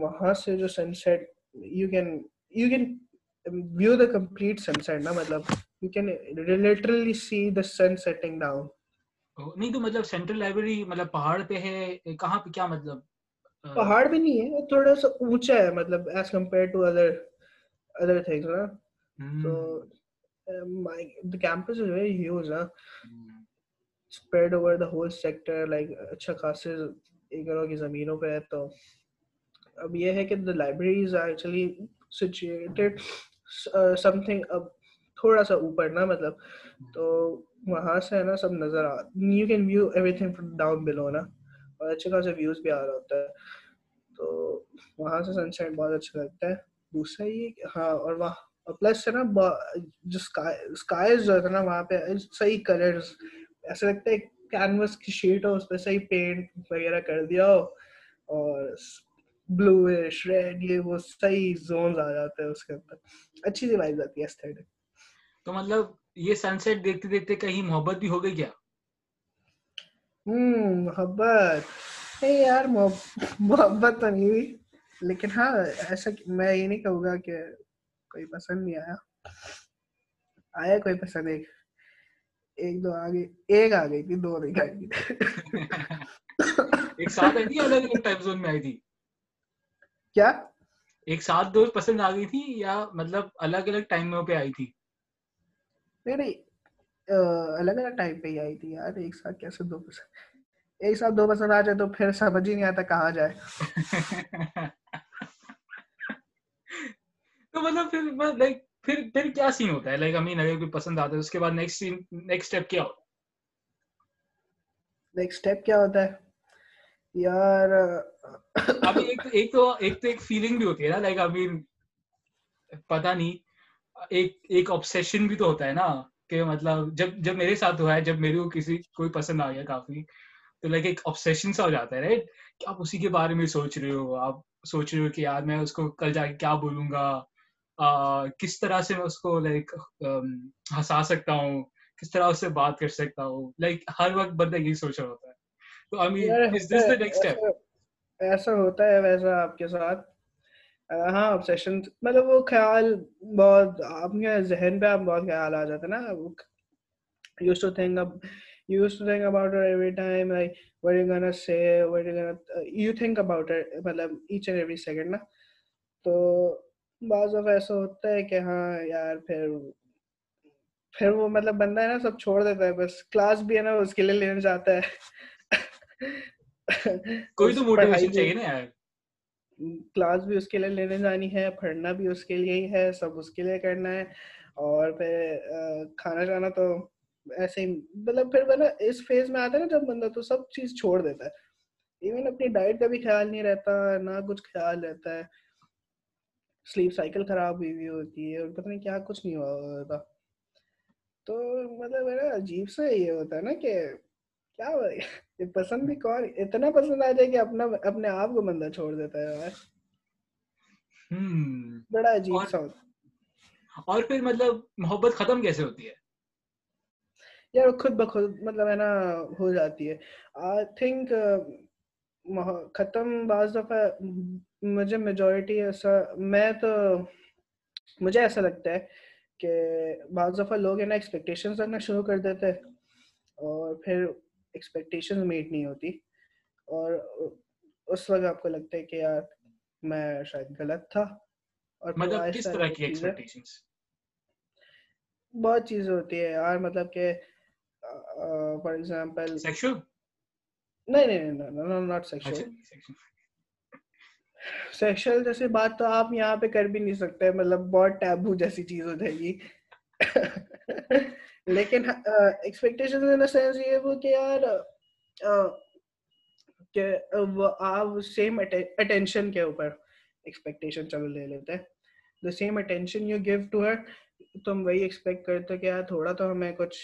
وہاں سے جو sunset you can you can view the complete sunset نا مطلب you can literally see the sun setting down نہیں تو مطلب سینٹرل لائبریری مطلب پہاڑ پہ ہے کہاں پہ؟ کیا مطلب؟ پہاڑ بھی نہیں ہے تھوڑا سا اونچا ہے مطلب as compare to other other things نا؟ تو my the campus is very huge نا؟ Spread over the whole sector like اچھا خاصے ایکڑوں کی زمینوں پہ ہے تو۔ اب یہ ہے کہ the libraries are actually situated something تھوڑا سا اوپر نا مطلب تو وہاں سے ہے نا سب نظر آ you can view everything down below نا، اور اچھے خاصے ویوز بھی آ رہا ہوتا ہے۔ تو وہاں سے سن سیٹ بہت اچھا لگتا ہے۔ دوسرا یہ ہاں اور وہاں پلس ہے نا جو اسکائز جو ہے نا، وہاں پہ صحیح کلرز ایسا لگتا ہے کینوس کی شیٹ ہو، اس پہ صحیح پینٹ وغیرہ کر دیا ہو، اور بلوش ریڈ یہ وہ صحیح زونز آ جاتے ہیں اس کے اندر۔ اچھی سی وائز آتی ہے تو مطلب یہ سن سیٹ دیکھتے دیکھتے کہیں محبت بھی ہو گئی کیا؟ ہوں محبت۔ یار محبت تو نہیں ہوئی لیکن ہاں ایسا میں یہ نہیں کہوں گا کہ کوئی پسند نہیں آیا۔ آیا کوئی پسند؟ ایک ایک دو آگے ایک آ گئی تھی دو نہیں آئی۔ تھی ایک ساتھ آئی تھی الگ الگ ٹائم زون میں آئی تھی؟ کیا؟ ایک ساتھ دو پسند آ گئی تھی یا مطلب الگ الگ ٹائموں پہ آئی تھی؟ نہیں الگ الگ ٹائم پہ ہی آئی تھی یار ایک ساتھ کیسے دو پسند؟ ایک ساتھ دو پسند آ جائے تو پھر سمجھ ہی نہیں آتا کہاں جائے۔ تو مطلب پھر لائک پھر پھر کیا سین ہوتا ہے؟ لائک امین اگر کوئی پسند آتا ہے اس کے بعد نیکسٹ سین نیکسٹ سٹیپ کیا ہوتا ہے؟ نیکسٹ سٹیپ کیا ہوتا ہے؟ یار ابھی ایک ایک تو ایک تو ایک فیلنگ بھی ہوتی ہے نا لائک امین پتہ نہیں۔ ایک ایک آبسیشن بھی تو ہوتا ہے نا کہ مطلب جب جب میرے ساتھ ہوا ہے جب میرے کو کسی کوئی پسند آ گیا کافی تو لائک ایک آبسیشن سا ہو جاتا ہے رائٹ کہ آپ اسی کے بارے میں سوچ رہے ہو آپ سوچ رہے ہو کہ یار میں اس کو کل جا کے کیا بولوں گا؟ کس طرح سے میں اس کو لائک ہنسا سکتا ہوں؟ کس طرح اس سے بات کر سکتا ہوں؟ لائک ہر وقت بندہ یہی سوچ رہا ہوتا ہے۔ تو آئی مین ایسا ہوتا ہے ویسا آپ کے ساتھ۔ ہاں آبسیشن مطلب وہ خیال بہت آپ ذہن پہ آپ بہت خیال آ جاتا ہے نا۔ یوز ٹو تھنک اب used to think about every time like what you gonna say what you gonna you think about مطلب ایچ اینڈ ایوری سیکنڈ نا۔ تو بعض دفعہ ایسا ہوتا ہے کہ ہاں یار پھر پھر وہ مطلب بندہ ہے نا سب چھوڑ دیتا ہے بس کلاس بھی ہے نا اس کے لیے لینا چاہتا ہے۔ کوئی تو موٹیویشن چاہیے نا یار۔ کلاس بھی اس کے لیے لینے جانی ہے، پڑھنا بھی اس کے لیے ہی ہے، سب اس کے لیے کرنا ہے۔ اور پھر کھانا جانا تو ایسے ہی مطلب پھر بنا اس فیز میں آتا ہے نا جب بندہ تو سب چیز چھوڑ دیتا ہے۔ ایون اپنی ڈائٹ کا بھی خیال نہیں رہتا، نہ کچھ خیال رہتا ہے۔ سلیپ سائیکل خراب ہوئی ہوئی ہوتی ہے اور پتہ نہیں کیا کچھ نہیں ہوا ہوتا۔ تو مطلب میرا عجیب سا یہ ہوتا ہے نا کہ کیا یہ پسند بھی کون اتنا پسند آ جائے کہ اپنا اپنے آپ کو بندہ چھوڑ دیتا ہے یار بڑا عجیب سا ہوتا اور پھر مطلب محبت ختم کیسے ہوتی ہے؟ یار خود بخود مطلب ہے نا ہو جاتی ہے۔ آئی تھنک ختم بعض دفعہ مجھے میجورٹی ایسا میں تو مجھے ایسا لگتا ہے کہ بعض دفعہ لوگ ہے نا ایکسپیکٹیشنس رکھنا شروع کر دیتے اور پھر ایکسپیکٹیشن میٹ نہیں ہوتی۔ اور اس وقت آپ کو لگتا ہے کہ یار میں شاید غلط تھا۔ اور مطلب کس طرح کی ایکسپیکٹیشنز بہت چیزیں ہوتی ہے یار مطلب کہ فار ایگزامپل نہیں نہیں نہیں ناٹ سیکشل سیکشل جیسے بات تو آپ یہاں پہ کر بھی نہیں سکتے مطلب بہت ٹیبو جیسی چیز ہو جائے گی۔ لیکن ایکسپیکٹیشن ان سینس یہ وہ کہ یار کہ آپ سیم اٹینشن کے اوپر ایکسپیکٹیشن چلو لے لیتے ہیں۔ The same attention you give to her تم وہی ایکسپیکٹ کرتے کہ یار تھوڑا تو ہمیں کچھ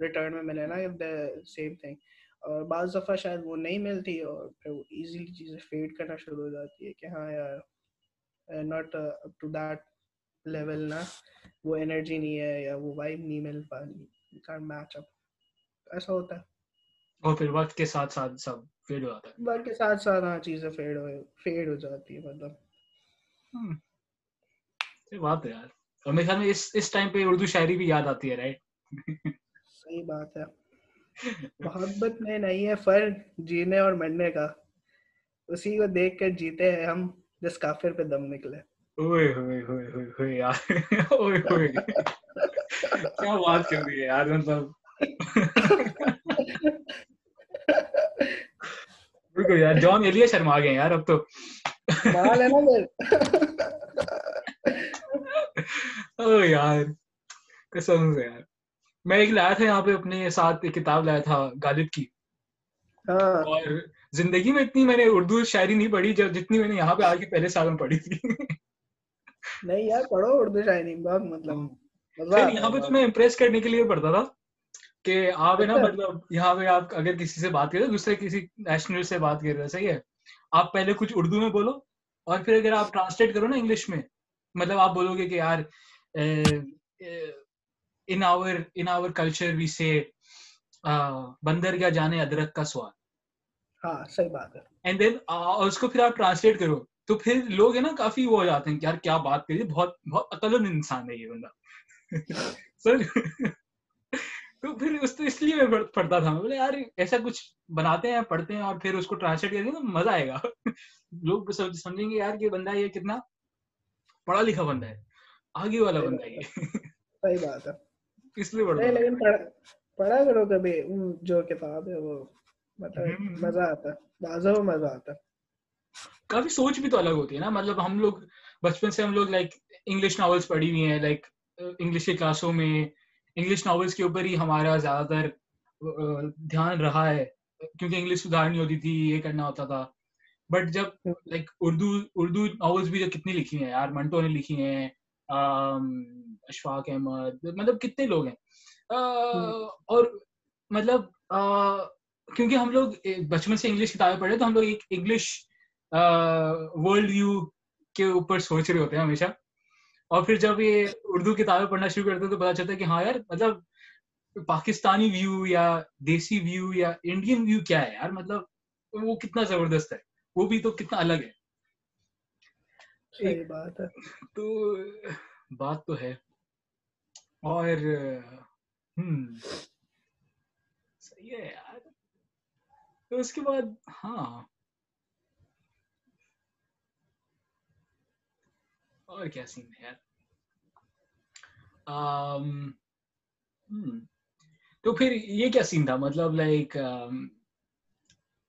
ریٹرن میں ملے نا دا سیم تھنگ اور بعض دفعہ شاید وہ نہیں ملتی اور پھر وہ ایزیلی چیزیں فیڈ کرنا شروع ہو جاتی ہے کہ ہاں یار not up to that level نا وہ انرجی نہیں ہے یا وہ وائب نہیں مل پا رہی میچ اپ ایسا ہوتا ہے اور پھر وقت کے ساتھ ساتھ سب فیڈ ہو جاتا ہے وقت کے ساتھ ساتھ ہاں چیزیں فیڈ ہو فیڈ ہو جاتی ہے مطلب یہ بات ہے یار اور میرے خیال میں اس ٹائم پہ اردو شاعری بھی یاد آتی ہے رائٹ صحیح بات ہے محبت میں نہیں ہے فرق جینے اور مرنے کا اسی کو دیکھ کر جیتے ہیں ہم جس کافر پہ دم نکلے ہوئے ہوئے ہوئے ہوئے ہوئے یار ہوئے ہوئے۔ کیا بات کر رہی ہے یار مطلب۔ بالکل یار جان ایلیا شرما گئے یار اب تو۔ مال ہے نا پھر۔ او یار قسم سے یار۔ میں ایک لایا تھا یہاں پہ اپنے ساتھ ایک کتاب لایا تھا غالب کی۔ ہاں۔ اور زندگی میں اتنی میں نے اردو شاعری نہیں پڑھی جب جتنی میں نے یہاں پہ آ کے پہلے سال میں پڑھی تھی۔ نہیں یار پڑھو اردو شاعری بہت مطلب آتا یہاں پہ تو میں امپریس کرنے کے لیے پڑھتا تھا کہ آپ ہے نا مطلب یہاں پہ آپ اگر کسی سے بات کریں دوسرے کسی نیشنل سے بات کر رہے ہیں صحیح ہے۔ آپ پہلے کچھ اردو میں بولو اور پھر اگر آپ ٹرانسلیٹ کرو نا انگلش میں مطلب آپ بولو گے کہ یار ان آور ان آور کلچر وی سے بندر کیا جانے ادرک کا سواد۔ ہاں صحیح بات ہے۔ اینڈ دین اس کو پھر آپ ٹرانسلیٹ کرو۔ تو پھر لوگ ہے نا کافی وہ ہو جاتے ہیں کہ یار کیا بات کریے بہت بہت عقل انسان ہے یہ بندہ۔ سر تو پھر اس تو اس لیے میں پڑھتا تھا۔ میں بولے یار ایسا کچھ بناتے ہیں پڑھتے ہیں اور پھر اس کو ٹرانسلیٹ کریں گے تو مزہ آئے گا۔ لوگ سمجھیں گے یار کہ بندہ یہ کتنا پڑھا لکھا بندہ ہے۔ آگے والا بندہ یہ۔ صحیح بات ہے۔ اس لیے پڑھتا لیکن پڑھا پڑھا کرو کبھی۔ جو کتاب ہے وہ مطلب۔ مزہ آتا ہے۔ بازو مزہ آتا ہے۔ کافی سوچ بھی تو الگ ہوتی ہے نا۔ مطلب ہم لوگ بچپن سے ہم لوگ لائک انگلش ناولس پڑھی ہوئی ہیں لائک انگلش کی کلاسوں میں۔ انگلش ناولس کے اوپر ہی ہمارا زیادہ تر دھیان رہا ہے۔ کیونکہ انگلش سدھار نہیں ہوتی تھی، یہ کرنا ہوتا تھا۔ بٹ جب لائک اردو اردو ناولس بھی جو کتنی لکھی ہیں یار، منٹو نے لکھی ہیں اشفاق احمد مطلب کتنے لوگ ہیں۔ اور مطلب کیونکہ ہم لوگ، بچپن سے انگلش کتابیں پڑھے تو ہم لوگ ایک انگلش ورلڈ ویو کے اوپر سوچ رہے ہوتے ہیں ہمیشہ۔ اور پھر جب یہ اردو کتابیں پڑھنا شروع کرتے ہیں تو پتا چلتا ہے کہ ہاں یار مطلب پاکستانی ویو یا دیسی ویو یا انڈین ویو کیا ہے یار؟ مطلب وہ کتنا زبردست ہے۔ وہ بھی تو کتنا الگ ہے۔ صحیح بات ہے۔ تو بات تو ہے۔ اور صحیح ہے یار۔ تو اس کے بعد ہاں۔ اور کیا سین ہے یار؟ تو پھر یہ کیا سین تھا؟ مطلب لائک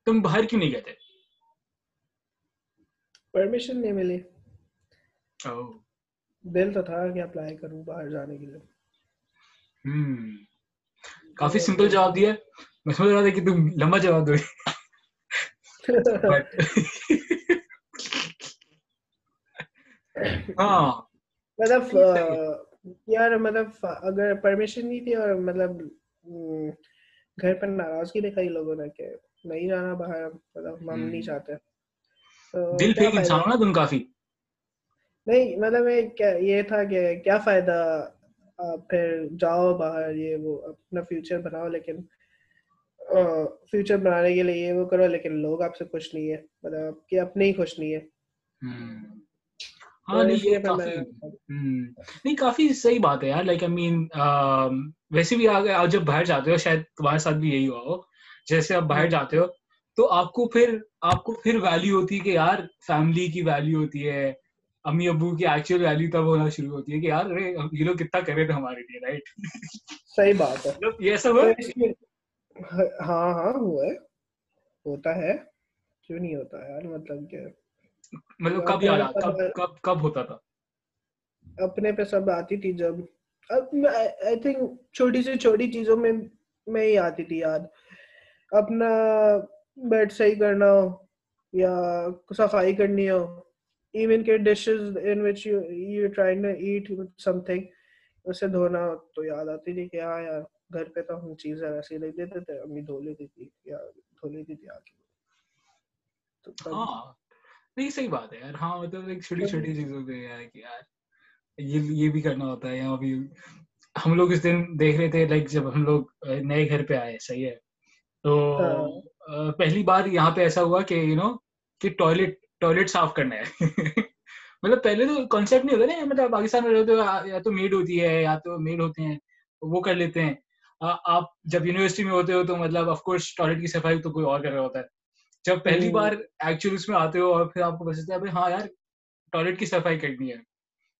تم باہر کیوں نہیں گئے تھے؟ پرمیشن نہیں ملی۔ او دل تو تھا کہ اپلائی کروں باہر جانے کے لیے۔ کافی سمپل جواب دیا۔ میں سمجھ رہا تھا کہ تم لمبا جواب دو بٹ ہاں۔ مطلب یار مطلب اگر پرمیشن نہیں تھی اور مطلب گھر پر ناراضگی دکھائی لوگوں نے کہ نہیں جانا باہر مطلب ہم نہیں چاہتے۔ دل پھیک انسان نا تم کافی۔ نہیں مطلب یہ تھا کہ کیا فائدہ؟ پھر جاؤ باہر یہ وہ اپنا فیوچر بناؤ لیکن فیوچر بنانے کے لیے وہ کرو لیکن لوگ آپ سے خوش نہیں ہے مطلب کہ اپنے ہی خوش نہیں ہے ہاں نہیں کافی صحیح بات ہے یار لائک آئی مین ویسے بھی آپ جب باہر جاتے ہو شاید تمہارے ساتھ بھی یہی ہوا ہو جیسے آپ باہر جاتے ہو تو آپ کو پھر آپ کو پھر ویلیو ہوتی ہے کہ یار فیملی کی ویلیو ہوتی ہے امی ابو کی ایکچوئل ویلیو تب ہونا شروع ہوتی ہے کہ یار ارے یہ لوگ کتنا کرے تھے ہمارے لیے رائٹ صحیح بات ہے۔ یہ سب ہاں ہاں ہوا ہے۔ ہوتا ہے۔ کیوں نہیں ہوتا یار؟ مطلب کہ مطلب کب یاد کب کب کب ہوتا تھا؟ اپنے پہ سب آتی تھی جب آئی تھنک چھوٹی سی چھوٹی چیزوں میں میں ہی آتی تھی یاد۔ اپنا بیڈ صحیح کرنا ہو یا صفائی کرنی ہو۔ ایون کے dishes in which you you trying to eat something اسے دھونا تو یاد آتی تھی کہ ہاں یار گھر پہ تو ہم چیزیں ایسی لے دیتے تھے امی دھو لیتی تھی یا دھو لیتی تھی آ کے ہاں۔ نہیں صحیح بات ہے یار۔ ہاں مطلب ایک چھوٹی چھوٹی چیزوں پہ ہے کہ یار یہ یہ بھی کرنا ہوتا ہے۔ یہاں بھی ہم لوگ اس دن دیکھ رہے تھے لائک جب ہم لوگ نئے گھر پہ آئے صحیح ہے۔ تو پہلی بار یہاں پہ ایسا ہوا کہ یو نو کہ ٹوائلٹ ٹوائلٹ صاف کرنا ہے۔ مطلب پہلے تو کانسیپٹ نہیں ہوتا نا مطلب پاکستان میں رہتے ہو یا تو میڈ ہوتی ہے یا تو میڈ ہوتے ہیں وہ کر لیتے ہیں۔ آپ جب یونیورسٹی میں ہوتے ہو تو مطلب آف کورس ٹوائلٹ کی صفائی تو کوئی اور کر رہا ہوتا ہے۔ جب پہلی بار ایکچوئل اس میں آتے ہو اور پھر آپ کو پتا چلتا ہے ہاں یار ٹوائلٹ کی صفائی کرنی ہے۔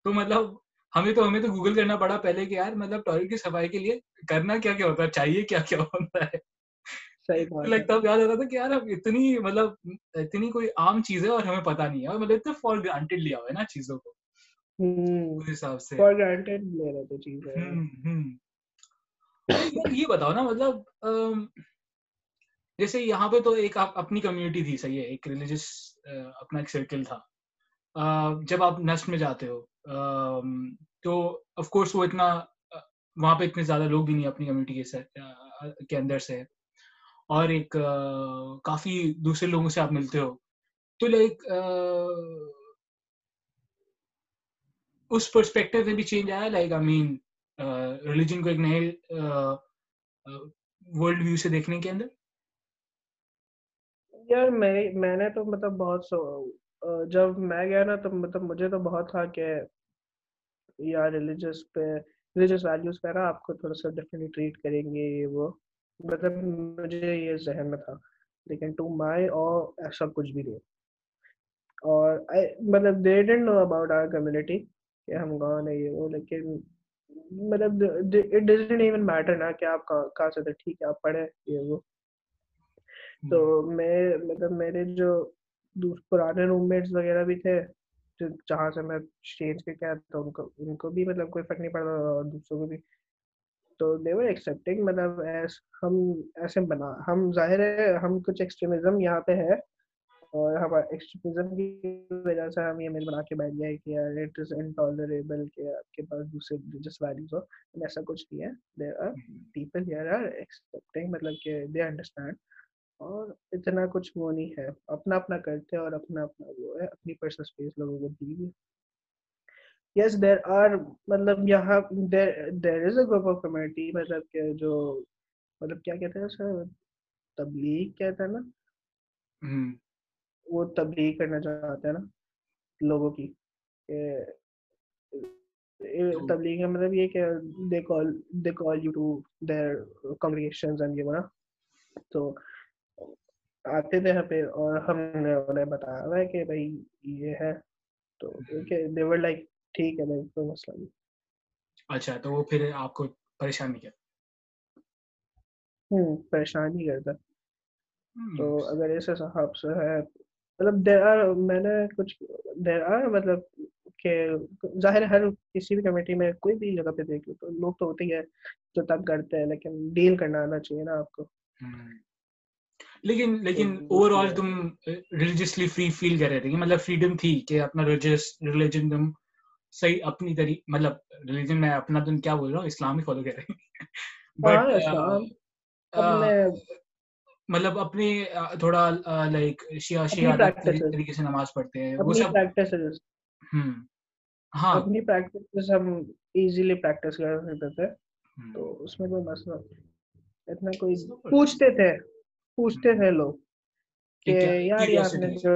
تو مطلب ہمیں تو ہمیں تو گوگل کرنا پڑا پہلے کہ یار مطلب ٹوائلٹ کی صفائی کے لیے کرنا کیا کیا ہوتا ہے چاہیے کیا کیا ہوتا ہے؟ لگتا یاد آتا تھا کہ یار اتنی مطلب اتنی کوئی عام چیز ہے اور ہمیں پتا نہیں ہے اور مطلب اتنا فار گرانٹیڈ لیا ہوا ہے نا چیزوں کو۔ اس حساب سے۔ فار گرانٹیڈ لے رہے تھے چیزیں۔ یہ بتاؤ نا مطلب جیسے یہاں پہ تو ایک اپنی کمیونٹی تھی، صحیح ہے، ایک ریلیجس اپنا ایک سرکل تھا۔ جب آپ نسٹ میں جاتے ہو تو آف کورس وہ اتنا وہاں پہ اتنے زیادہ لوگ بھی نہیں اپنی کمیونٹی کے کے اندر سے۔ اور ایک کافی دوسرے لوگوں سے آپ ملتے ہو۔ تو لائک اس پرسپیکٹو میں بھی چینج آیا۔ لائک آئی مین ریلیجن کو ایک نئے ورلڈ ویو سے دیکھنے کے اندر۔ یار میں میں نے تو مطلب بہت سو جب میں گیا نا تو مطلب مجھے تو بہت تھا کہ یار ریلیجس پہ ریلیجس ویلیوز پہ نا آپ کو تھوڑا سا ڈفرینٹلی ٹریٹ کریں گے، یہ وہ۔ مطلب مجھے یہ ذہن میں تھا۔ لیکن ٹو مائی اور ایسا کچھ بھی نہیں۔ اور مطلب they didn't know about our community کہ ہم کون ہے یہ وہ۔ لیکن مطلب اٹ ڈزنٹ ایون میٹر نا کہ آپ کہاں سے تھے، ٹھیک ہے، آپ پڑھے یہ وہ۔ تو میں مطلب میرے جو پرانے روم میٹس وغیرہ بھی تھے جہاں سے میں چینج کے کیا تو ان کو ان کو بھی مطلب کوئی فرق نہیں پڑتا اور دوسروں کو بھی۔ تو دے ور ایکسیپٹنگ مطلب ہم ایسے بنا ہم ظاہر ہے ہم کچھ ایکسٹریمزم یہاں پہ ہے اور ہم ایکسٹریمزم کی وجہ سے ہم یہ میل بنا کے بیٹھ گئے کہ یار اٹ از انٹالریبل کہ آپ کے پاس دوسرے ریلیجس ویلیوز ہو ایسا کچھ نہیں ہے۔ There are people here are expecting مطلب کہ دے انڈرسٹینڈ اور اتنا کچھ وہ نہیں ہے۔ اپنا اپنا کرتے ہیں اور اپنا اپنا وہ ہے اپنی پرسنل اسپیس لوگوں کو دی ہوئی۔ یس دیر آر مطلب یہاں there is a group of community مطلب کہ جو مطلب کیا کہتے ہیں سر تبلیغ کہتے ہیں نا؟ وہ تبلیغ کرنا چاہتے ہیں نا لوگوں کی کہ تبلیغ کا مطلب یہ کہ they call they call you to their congregations and یہ نا۔ تو آتے تھے پہ اور ہم نے انہیں بتایا ہوا ہے کہ بھائی یہ ہے تو دیور لائک ٹھیک ہے بھائی کوئی مسئلہ نہیں۔ اچھا تو وہ پھر آپ کو پریشان نہیں کیا؟ ہوں پریشان ہی کرتا تو اگر اس حساب سے ہے مطلب دیر آر میں نے کچھ دیر آر مطلب کہ ظاہر ہر کسی بھی کمیٹی میں کوئی بھی جگہ پہ دیکھ لو تو لوگ تو ہوتے ہی ہے جو تنگ کرتے ہیں لیکن ڈیل کرنا آنا چاہیے نا آپ کو۔ لیکن لیکن اوور آل تم ریلیجسلی فری فیل کر رہے تھے مطلب فریڈم تھی کہ اپنا ریلیجن تم صحیح اپنی طریق مطلب ریلیجن میں اپنا تم کیا بول رہا ہوں اسلام ہی فالو کر رہے ہیں۔ ہاں بٹ مطلب اپنے آ، تھوڑا لائک شیعہ اپنی شیعہ. طریقے سے نماز پڑھتے ہیں۔ وہ اپنی سب ہم، ہاں۔ اپنی پریکٹس ہم ایزیلی پریکٹس کر سکتے تھے۔ تو اس میں کوئی مسئلہ اتنا کوئی پوچھتے تھے۔ پوچھتے تھے لوگ کہ یار آپ نے جو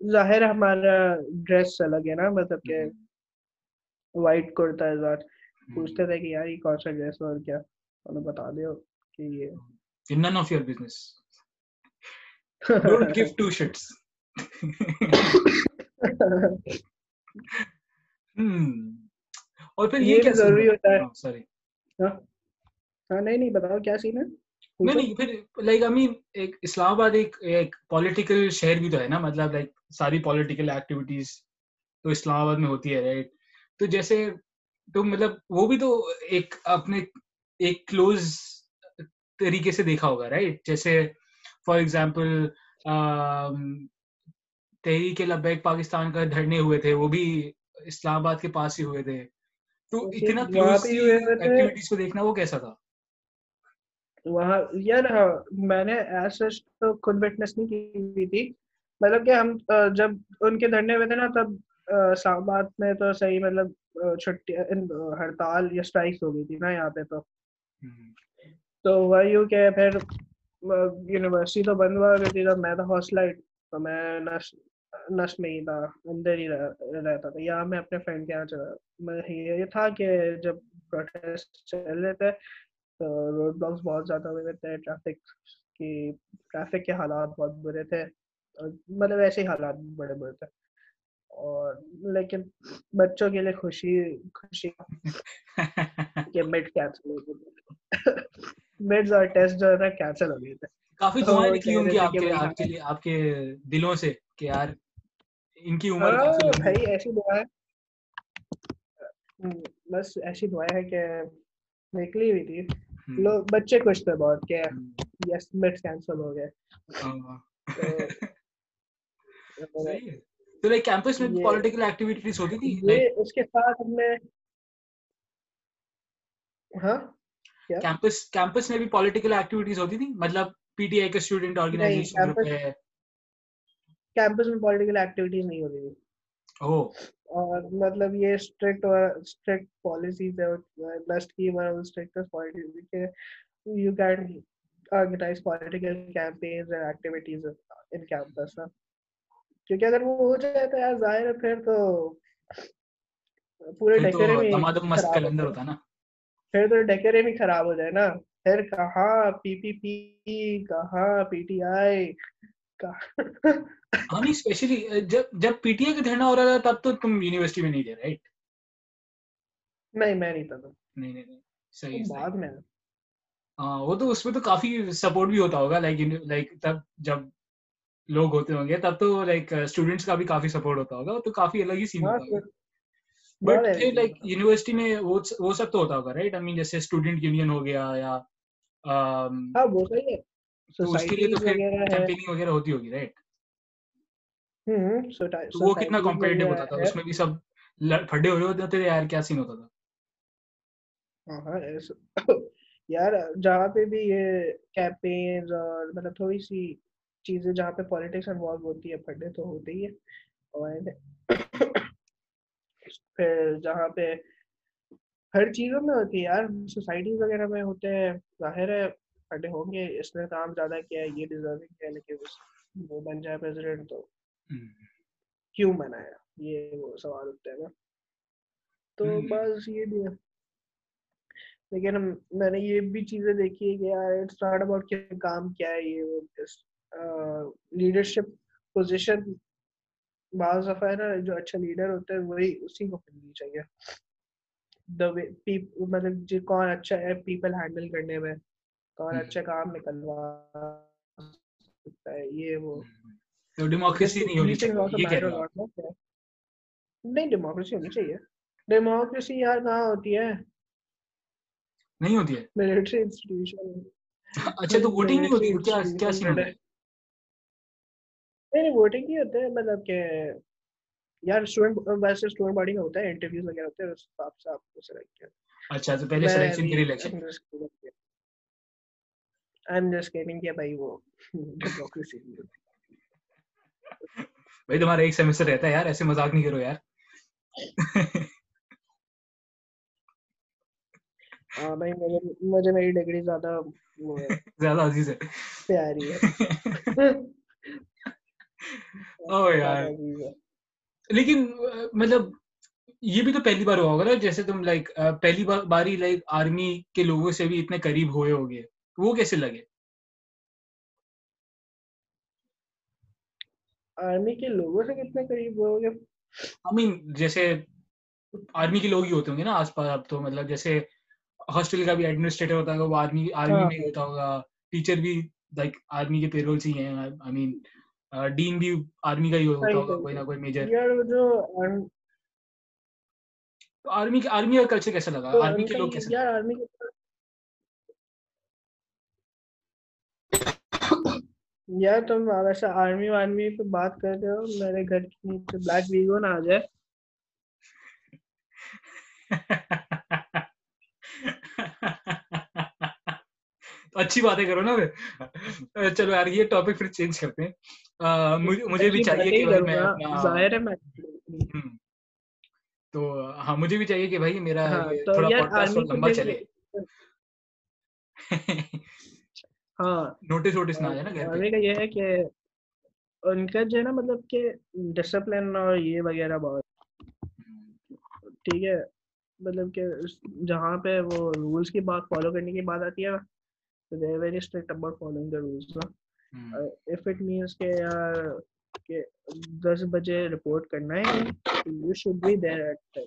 ظاہر ہمارا ڈریس الگ ہے نا مطلب کہ وائٹ کرتا ہے ذات۔ پوچھتے تھے کہ یار یہ کون سا ڈریس اور کیا؟ بتا دیو کہ یہ کہ none of your business don't give two shits ہم، اور پھر یہ کیا ضروری ہوتا ہے۔ سوری ہاں۔ نہیں نہیں بتاؤ کیا سین ہے؟ نہیں نہیں پھر لائک آئی مین ایک اسلام آباد ایک ایک پولیٹیکل شہر بھی تو ہے نا مطلب لائک ساری پولیٹیکل ایکٹیویٹیز تو اسلام آباد میں ہوتی ہے رائٹ تو جیسے تو مطلب وہ بھی تو ایک اپنے ایک کلوز طریقے سے دیکھا ہوگا رائٹ جیسے فار ایگزامپل تحریک لبیک پاکستان کا دھرنے ہوئے تھے وہ بھی اسلام آباد کے پاس ہی ہوئے تھے۔ تو اسی اتنا۔ ایکٹیویٹیز کو دیکھنا وہ کیسا تھا؟ وہاں، یار ہاں، میں نے ایسا تو خود وٹنس نہیں کی ہوئی تھی۔ مطلب کہ ہم جب ان کے دھرنے ہوئے تھے نا، تب اسلام آباد میں تو صحیح مطلب چھٹی ہڑتال یا اسٹرائکس ہو گئی تھی نا یہاں پہ تو۔ تو وہی ہوں کہ پھر یونیورسٹی تو بند ہوا کرتی تھی میں تو ہاسٹلائٹ تو میں نس نس میں ہی تھا، اندر ہی رہتا تھا۔ یا میں اپنے فرینڈ کے یہاں چلا یہ تھا کہ جب پروٹیسٹ چل رہے تھے روڈ بلاکس بہت زیادہ ہوئے ہوئے تھے ٹریفک کی ٹریفک کے حالات بہت برے تھے۔ مطلب ایسے ہی حالات بڑے برے تھے۔ اور لیکن بچوں کے لیے خوشی خوشی کہ مڈ کینسل ہو گئے مڈز اور ٹیسٹ جو ہے نا کینسل ہو گئے تھے۔ کافی دعائیں نکلی ہوں گی آپ کے آپ کے لیے آپ کے دلوں سے کہ یار ان کی عمر ہاں ایسی دعائیں۔ بس ایسی دعائیں ہیں کہ نکلی ہوئی تھی لوگ بچے کچھ تھے بہت کہ یس کینسل ہو گئے تو لائک کیمپس میں پولیٹیکل ایکٹیویٹیز ہوتی تھی یہ اس کے ساتھ ہم نے ہاں کیمپس کیمپس میں بھی پولیٹیکل ایکٹیویٹیز ہوتی تھی مطلب پی ٹی آئی کا اسٹوڈنٹ آرگنائزیشن گروپ ہے کیمپس میں پولیٹیکل ایکٹیویٹیز نہیں ہوتی تھی اور مطلب یہ اسٹرکٹ اور اسٹرکٹ پالیسیز ہے کی ون آف پالیسیز کہ you can organize political campaigns and activities in campus کیونکہ اگر وہ ہو جائے تو یار ظاہر ہے پھر تو پورے میں پھر تو ڈیکرے بھی خراب ہو جائے نا۔ پھر کہاں پی پی پی کہاں پی ٹی آئی ہاں جب پی ٹی آئی کا دھرنا ہو رہا تھا تب تو تم یونیورسٹی میں نہیں تھے رائٹ نہیں میں نہیں تھا نہیں نہیں بعد میں۔ ہاں، وہ تو اس میں تو کافی سپورٹ بھی ہوتا ہوگا لائک لائک تب جب لوگ ہوتے ہوں گے تب تو لائک اسٹوڈینٹس کا بھی کافی سپورٹ ہوتا ہوگا تو کافی الگ ہی سین ہاں، ہوتا ہوگا۔ بٹ لائک یونیورسٹی میں وہ سب تو ہوتا ہوگا رائٹ آئی مین جیسے اسٹوڈنٹ یونین ہو گیا یا وہ صحیح ہے۔ ہاں، مطلب تھوڑی سی چیزیں جہاں پہ پالیٹکس انوالو ہوتی ہے تو ہوتے ہی ہے اور جہاں پہ ہر چیزوں میں ہوتی ہے یار سوسائٹیز وغیرہ میں ہوتے ہیں ظاہر ہے کھڑے ہوں گے اس نے کام زیادہ کیا ہے یہ ڈیزرونگ ہے لیکن اس وہ بن جائے پریزیڈنٹ تو کیوں بنایا یہ وہ سوال اٹھتا ہے نا۔ تو بس یہ بھی ہے۔ لیکن میں نے یہ بھی چیزیں دیکھی ہے کہ یار اٹس ناٹ اباؤٹ کہ کام کیا ہے یہ وہ لیڈرشپ پوزیشن بعض دفعہ ہے نا جو اچھا لیڈر ہوتا ہے وہی اسی کو ملنی چاہیے۔ دا وے مطلب کون اچھا ہے پیپل ہینڈل کرنے میں۔ اور اچھے کام نکلوا سکتا ہے یہ وہ۔ تو ڈیموکریسی نہیں ہونی چاہیے نہیں ڈیموکریسی ہونی چاہیے۔ ڈیموکریسی یار کہاں ہوتی ہے؟ نہیں ہوتی ہے۔ Military institution. اچھا تو ووٹنگ نہیں ہوتی کیا کیا سین ہے؟ نہیں ووٹنگ ہی ہوتا ہے مطلب کہ یار اسٹوڈنٹ ویسے اسٹوڈنٹ باڈی میں ہوتا ہے انٹرویوز وغیرہ ہوتے ہیں سے آپ کو سلیکٹ کیا۔ اچھا تو پہلے سلیکشن کے لیے الیکشن I'm just kidding. بھائی تمہارا ایک سیمسٹر رہتا ہے یار ایسے مزاق نہیں کرو یار ہاں بھائی مجھے میری ڈگری زیادہ زیادہ عزیز ہے پیاری ہے او یار لیکن مطلب یہ بھی تو پہلی بار ہوا ہوگا نا جیسے تم لائک پہلی بار باری لائک آرمی کے لوگوں سے بھی اتنے قریب ہوئے ہوگے وہ کیسے لگے؟ آرمی کے لوگوں سے کتنے قریب ہو گے آئی مین جیسے آرمی کے لوگ ہی ہوتے ہوں گے نا آس پاس اب تو مطلب جیسے ہاسٹل کا بھی ایڈمنسٹریٹر ہوتا ہوگا وہ آرمی آرمی میں ہوتا ہوگا ٹیچر بھی لائک آرمی کے پیرول سے ہی ہیں آئی مین ڈین بھی آرمی کا ہی ہوتا ہوگا کوئی نہ کوئی میجر آرمی آرمی کا کلچر کیسا لگا؟ آرمی کے لوگ کیسے یار تم ویسے آرمی وارمی پہ بات کر رہے ہو میرے گھر کے نیچے بلیک ویگو نہ آ جائے۔ اچھی باتیں کرو نا پھر۔ چلو یار یہ ٹاپک پھر چینج کرتے ہیں۔ مجھے بھی چاہیے ظاہر ہے تو ہاں مجھے بھی چاہیے کہ بھائی میرا ہاں، تھوڑا پوڈکاسٹ لمبا چلے۔ ہاں۔ نوٹس ووٹس نہ آ جائے نا گھر یہ ہے کہ ان کا جو ہے نا مطلب کہ ڈسپلن اور یہ وغیرہ بہت۔ ٹھیک ہے۔ مطلب کہ جہاں پہ وہ رولس کی بات فالو کرنے کی بات آتی ہے تو they very strict about following the rules if it means کہ یار کہ دس بجے رپورٹ کرنا ہے you should be there at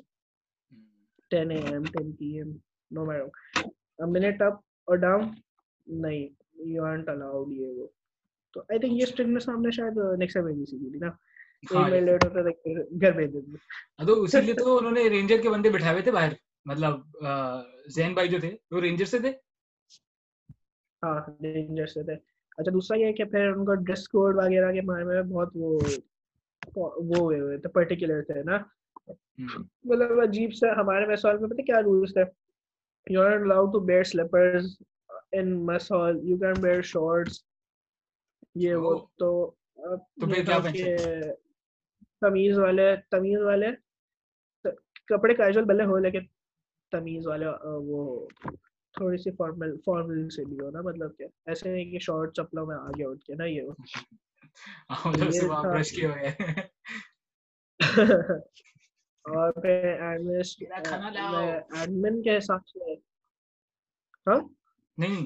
ten A M ten P M no madam minute up اور ڈاؤن نہیں۔ یو آرنٹ الاؤڈ یہ وہ تو آئی تھنک یہ اسٹرکٹنس ہم نے شاید نیکسٹ ٹائم بھی سیکھی نا گھر بھیج دیتے تو اسی لیے تو انہوں نے رینجر کے بندے بٹھائے تھے باہر مطلب زین بھائی جو تھے وہ رینجر سے تھے ہاں رینجر سے تھے اچھا دوسرا یہ کہ پھر ان کا ڈریس کوڈ وغیرہ کے بارے میں بہت وہ وہ ہوئے ہوئے تھے پرٹیکولر تھے نا مطلب عجیب سا ہمارے میں سوال میں پتہ کیا رولس تھے you are allowed to wear slippers in mess hall you can wear shorts یہ وہ تو تمیز والے تمیز والے کپڑے کیجول بھلے ہو لیکن تمیز والے وہ تھوڑی سی فارمل فارمل سے بھی ہو نا مطلب کہ ایسے نہیں کہ شارٹ چپلوں میں آگے اٹھ کے نا یہ اور پھر ایڈمن کے حساب سے ہاں نہیں۔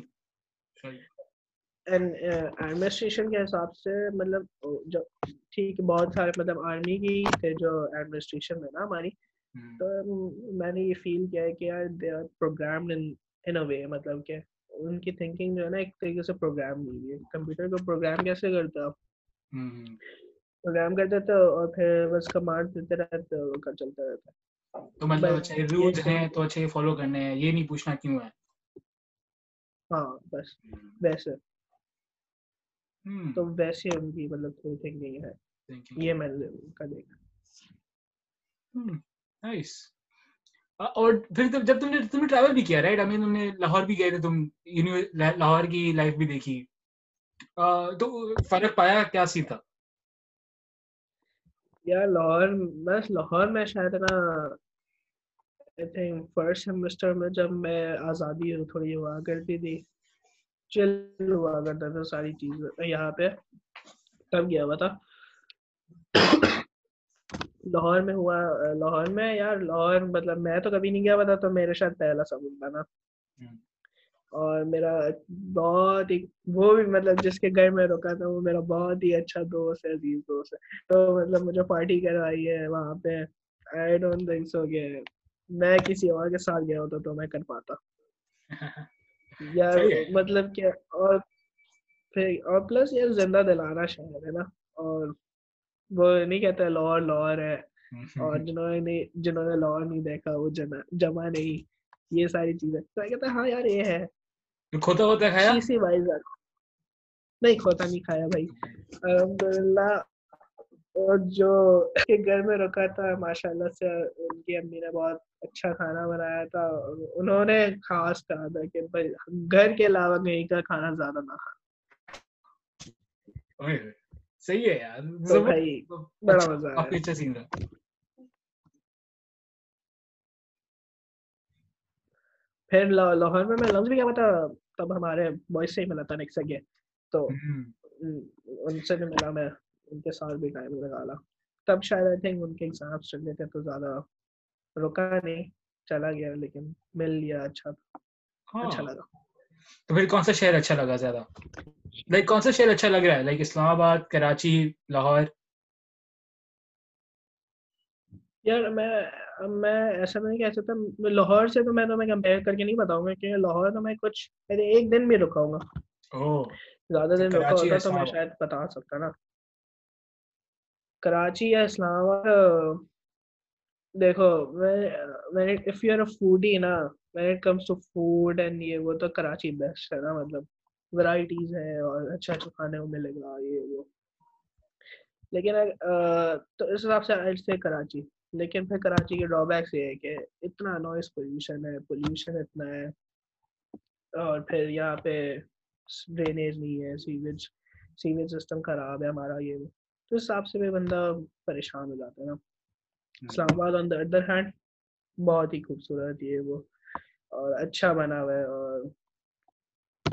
ایڈمنسٹریشن کے حساب سے مطلب جو ٹھیک بہت سارے مطلب آرمی کی تھے جو ایڈمنسٹریشن میں نا ہماری تو میں نے یہ فیل کیا ہے کہ یار دے آر پروگرامڈ ان اے وے مطلب کہ ان کی تھنکنگ جو ہے نا ایک طریقے سے پروگرام ہوئی ہے۔ کمپیوٹر کو پروگرام کیسے کرتا پروگرام کرتے تھے اور پھر بس کمانڈ دیتے رہتے وہ کا چلتا رہتا۔ تو مطلب اچھا رولز ہیں تو اچھے فالو کرنے ہیں یہ نہیں پوچھنا کیوں ہے؟ ہاں بس ویسے۔ تو ویسے ان کی مطلب کوئی تھنکنگ ہے۔ یہ میں نے کا دیکھا نائس اور پھر جب تم نے تم نے ٹریول بھی کیا رائٹ آئی مین تم نے لاہور بھی گئے تھے تم لاہور کی لائف بھی دیکھی۔ تو فرق پایا کیا سی تھا؟ یار لاہور بس لاہور میں شاید نا فرسٹ سیمسٹر میں جب میں آزادی تھوڑی ہوا کرتی تھی۔ چل ہوا کرتا تھا ساری چیز یہاں پہ تب گیا ہوا تھا؟ لاہور میں ہوا۔ لاہور میں یار لاہور مطلب میں تو کبھی نہیں گیا ہوا تھا تو میرے شاید پہلا سبق تھا نا۔ اور میرا بہت ہی وہ بھی مطلب جس کے گھر میں رکا تھا وہ میرا بہت ہی اچھا دوست ہے عزیز دوست ہے۔ تو مطلب مجھے پارٹی کروائی ہے وہاں پہ۔ آئی ڈونٹ تھنک سو کہ میں کسی اور کے ساتھ گیا ہوتا تو میں کر پاتا۔ یار مطلب کہ اور پھر اور پلس یہ زندہ دلانا شہر ہے نا۔ اور وہ نہیں کہتا لاہور لاہور ہے۔ اور جنہوں نے جنہوں نے لاہور نہیں دیکھا وہ جمع نہیں۔ یہ ساری چیزیں۔ تو کہتا ہے ہاں یار یہ ہے۔ کھوتا ہوتا کھایا؟ نہیں کھوتا نہیں کھایا بھائی۔ الحمد للہ اور جو کے گھر میں رکھا تھا ماشاء اللہ سے ان کی امی نے بہت اچھا کھانا بنایا تھا انہوں نے خاص کہا تھا کہ گھر کے علاوہ کہیں کا کھانا زیادہ نہ کھانا صحیح ہے یار۔ بڑا مزہ اچھا سین تھا۔ پھر لاہور میں میں لفظ بھی کیا تھا تب ہمارے بوائز سے ہی ملا تھا نیکسٹ تو ان سے بھی ملا میں۔ ان کے ساتھ بھی ٹائم لگالا تب شاید آئی تھنک ان کے ایگزامس چل رہے تھے تو زیادہ رکا نہیں چلا گیا لیکن مل لیا اچھا تھا۔ اچھا لگا۔ تو پھر کون سا شہر اچھا لگا زیادہ؟ لائک کون سا شہر اچھا لگ رہا ہے؟ لائک اسلام آباد کراچی لاہور؟ یار میں میں ایسا نہیں کہہ سکتا۔ لاہور سے تو میں تمہیں کمپیئر کر کے نہیں بتاؤں گا کہ لاہور تو میں کچھ ایک دن بھی رکا ہوں گا۔ زیادہ دن رکا ہوتا تو میں شاید بتا سکتا نا۔ کراچی یا اسلام آباد دیکھو if you are a foodie نا when it comes to food and یہ وہ تو کراچی بیسٹ ہے نا مطلب ورائٹیز ہے اور اچھا اچھا کھانے کو ملے گا، یہ وہ۔ لیکن تو اس حساب سے آئل سے کراچی۔ لیکن پھر کراچی کے ڈرا بیکس یہ ہے کہ اتنا نوائز پولوشن ہے پولوشن اتنا ہے، اور پھر یہاں پہ ڈرینیج نہیں ہے سیویج سیویج سسٹم خراب ہے ہمارا، یہ تو اس حساب سے بھی بندہ پریشان ہو جاتا ہے نا۔ اسلام آباد آن دا ادر ہینڈ بہت ہی خوبصورت یہ وہ۔ اور اچھا بنا ہوا ہے اور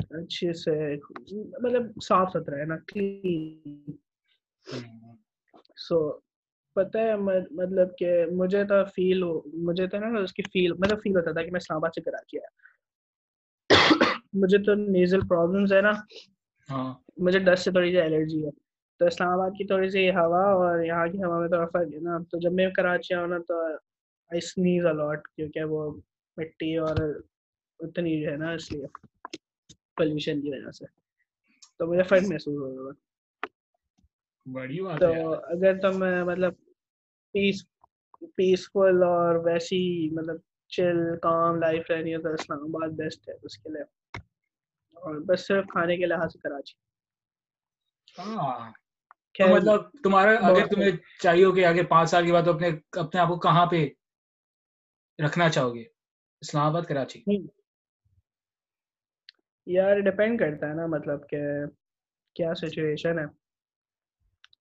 اچھے سے مطلب صاف ستھرا ہے نا کلین سو پتہ ہے مطلب کہ مجھے تو فیل مجھے تو نا اس کی فیل مطلب فیل ہوتا تھا کہ میں اسلام آباد سے کراچی آیا۔ مجھے تو نیزل پرابلمس ہے نا۔ ہاں۔ مجھے ڈسٹ سے تھوڑی سی الرجی ہے۔ تو اسلام آباد کی تھوڑی سی ہوا اور یہاں کی ہوا میں تھوڑا فرق ہے نا۔ تو جب میں کراچی آؤں نا تو آئی سنیز الاٹ کیونکہ وہ مٹی اور اتنی ہے نا اس لیے پولوشن کی وجہ سے۔ تو مجھے فرق محسوس ہو رہا تو اگر تم مطلب پیس پیسفل اور ویسی مطلب چل کام لائف رہنی ہے تو اسلام آباد بیسٹ ہے اس کے لیے۔ اور بس صرف کھانے کے لحاظ سے کراچی۔ ہاں۔ مطلب تمہارا اگر تمہیں چاہیے ہو کہ آگے پانچ سال کے بعد اپنے اپنے آپ کو کہاں پہ رکھنا چاہو گے؟ اسلام آباد کراچی۔ یار ڈپینڈ کرتا ہے نا مطلب کہ کیا سچویشن ہے۔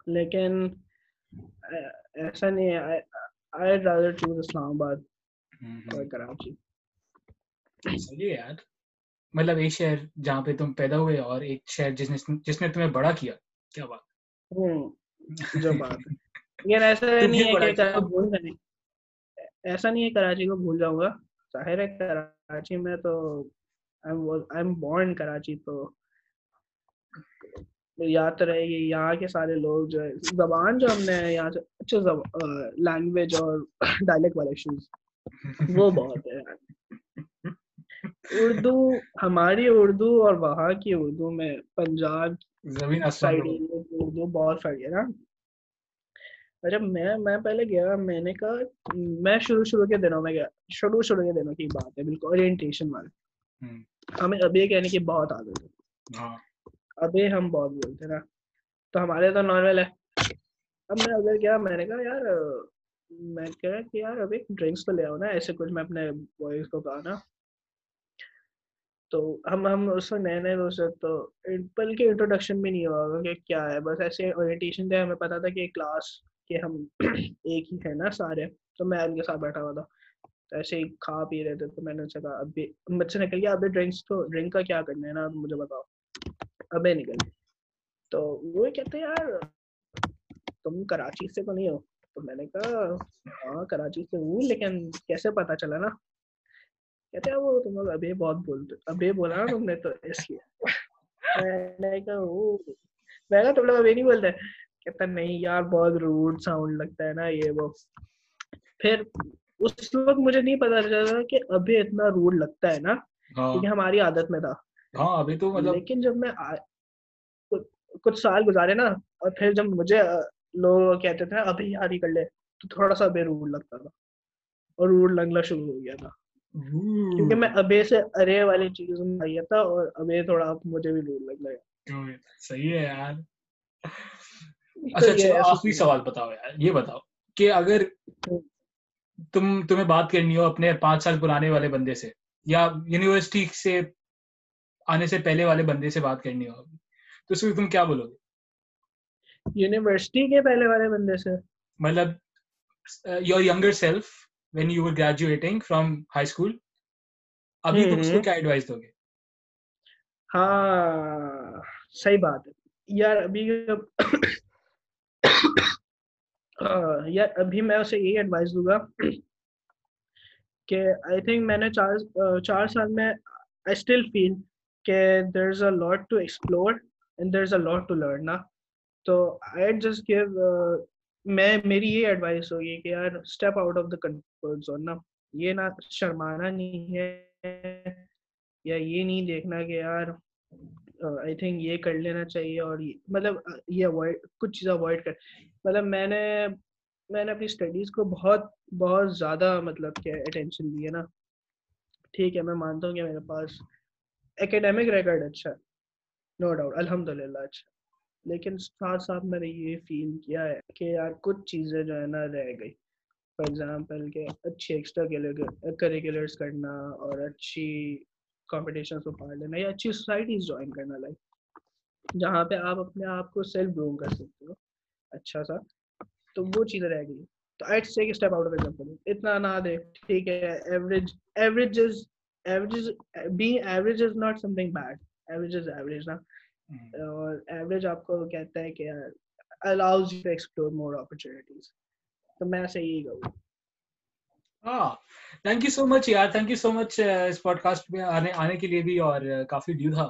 لیکن ایسا نہیں ہے۔ آئی رادر چوز اسلام آباد اور کراچی۔ صحیح یار۔ مطلب ایک شہر جہاں پہ تم پیدا ہوئے اور ایک شہر جس نے جس نے تمہیں بڑا کیا کیا بات۔ جو بات ہے۔ لیکن ایسا نہیں ہے کہ بھول ایسا نہیں ہے کراچی کو بھول جاؤں گا۔ ظاہر ہے کراچی میں تو آئی ایم بورن کراچی تو یاد تو رہے گی۔ یہاں کے سارے لوگ جو ہے زبان جو ہم نے یہاں سے اچھا لینگویج اور ڈائلیکٹ والیکشنز وہ بہت ہے یار اردو ہماری اردو اور وہاں کی اردو میں پنجاب زمین اردو بہت فرق ہے نا۔ جب میں میں پہلے گیا میں نے کہا میں شروع شروع کے دنوں میں گیا شروع شروع کے دنوں کی بات ہے بالکل اورینٹیشن والے ہمیں ابھی کہنے کی بہت عادت ہے۔ ہاں۔ ابھی ہم بہت بولتے نا۔ تو ہمارے تو نارمل ہے۔ اب میں ادھر گیا میں نے کہا یار میں کہا کہ یار ابھی ڈرنکس تو لے آؤ نا ایسے کچھ میں اپنے بوائز کو کہا نا۔ تو ہم ہم اس میں نئے نئے دوست تو بلکہ انٹروڈکشن بھی نہیں ہوا ہوگا کہ کیا ہے۔ بس ایسے اورینٹیشن تھے، ہمیں پتا تھا کہ کلاس کے ہم ایک ہی تھے نا سارے، تو میں ان کے ساتھ بیٹھا ہوا تھا۔ تو ایسے ہی کھا پی رہے تھے، تو میں نے ان سے کہا، ابھی مجھ سے نکل گیا، ابھی ڈرنکس تو ڈرنک کا کیا کرنا ہے نا مجھے بتاؤ۔ ابھی نکل۔ تو وہ کہتے یار، تم کراچی سے تو نہیں ہو؟ تو میں نے کہا ہاں کراچی سے ہوں، لیکن کیسے پتا چلا نا؟ کہتے ہیں وہ تم لوگ ابھی بہت بولتے ابھی بولا نا تم نے تو اس لیے۔ میں نے کہا وہ میں کہا تم لوگ ابھی نہیں بولتے؟ کہتا نہیں یار بہت روڈ ساؤنڈ لگتا ہے نا یہ وہ. پھر اس وقت مجھے نہیں پتا چلا کہ ابھی اتنا روڈ لگتا ہے نا ہاں۔ کیونکہ ہماری عادت میں تھا۔ ہاں ابھی تو مطلب لیکن جب میں کچھ- سال گزارے نا اور پھر جب مجھے لوگ کہتے تھے نا ابھی یاد ہی کر لے تو تھوڑا سا ابھی روڈ لگتا تھا۔ اور روڈ لگنا شروع ہو گیا تھا۔ کیونکہ میں ابے سے ارے والی چیز میں تھا اور ابھی تھوڑا اب مجھے بھی روڈ لگ لگا صحیح ہے یار۔ اچھا ایسا آخری سوال بتاؤ یار یہ بتاؤ کہ اگر تم تمہیں بات کرنی ہو اپنے پانچ سال پرانے والے بندے سے یا یونیورسٹی سے آنے سے پہلے والے بندے سے بات کرنی ہو تو اس وقت تم کیا بولو گے؟ یونیورسٹی کے پہلے والے بندے سے؟ مطلب your یگر self when you graduating from high school ابھی تم اس کو۔ کیا ایڈوائس دو گے ہاں صحیح بات ہے یار ابھی یار ابھی میں اسے یہی ایڈوائس دوں گا کہ آئی تھنک میں نے چار چار سال میں آئی اسٹل فیل کہ there is a lot to explore and there is a lot to learn نا تو آئی جسٹ گیو میں، میری یہ ایڈوائس ہوگی کہ یار step out of the comfort zone نا. یہ نہ شرمانا نہیں ہے یا یہ نہیں دیکھنا کہ یار آئی تھنک یہ کر لینا چاہیے اور مطلب یہ اوائڈ کچھ چیزیں اوائڈ کر مطلب میں نے میں نے اپنی اسٹڈیز کو بہت بہت زیادہ مطلب کہ اٹینشن دی ہے نا. ٹھیک ہے، میں مانتا ہوں کہ میرے پاس اکیڈیمک ریکارڈ اچھا ہے. نو ڈاؤٹ الحمد للہ اچھا لیکن ساتھ ساتھ میں نے یہ فیل کیا ہے کہ یار کچھ چیزیں جو ہے نا رہ گئی۔ فار ایگزامپل کہ اچھی ایکسٹرا کریکولرس کرنا اور اچھی کمپٹیشن کو پارٹ لینا یا اچھی سوسائٹیز جوائن کرنا لائک جہاں پہ آپ اپنے آپ کو سیلف گروم کر سکتے ہو اچھا سا۔ تو وہ چیزیں رہ گئی۔ تو آئی سے اسٹیپ آؤٹ آف ایگزامپل اتنا نہ دے، ٹھیک ہے average average is average being average is not something bad average is average نا۔ اور ایوریج آپ کو کہتا ہے کہ allows you to explore more opportunities تو میں ایسے یہی کہوں ہاں تھینک یو سو مچ یار تھینک یو سو مچ اس پوڈ کاسٹ میں آنے آنے کے لیے بھی اور کافی ڈیو تھا.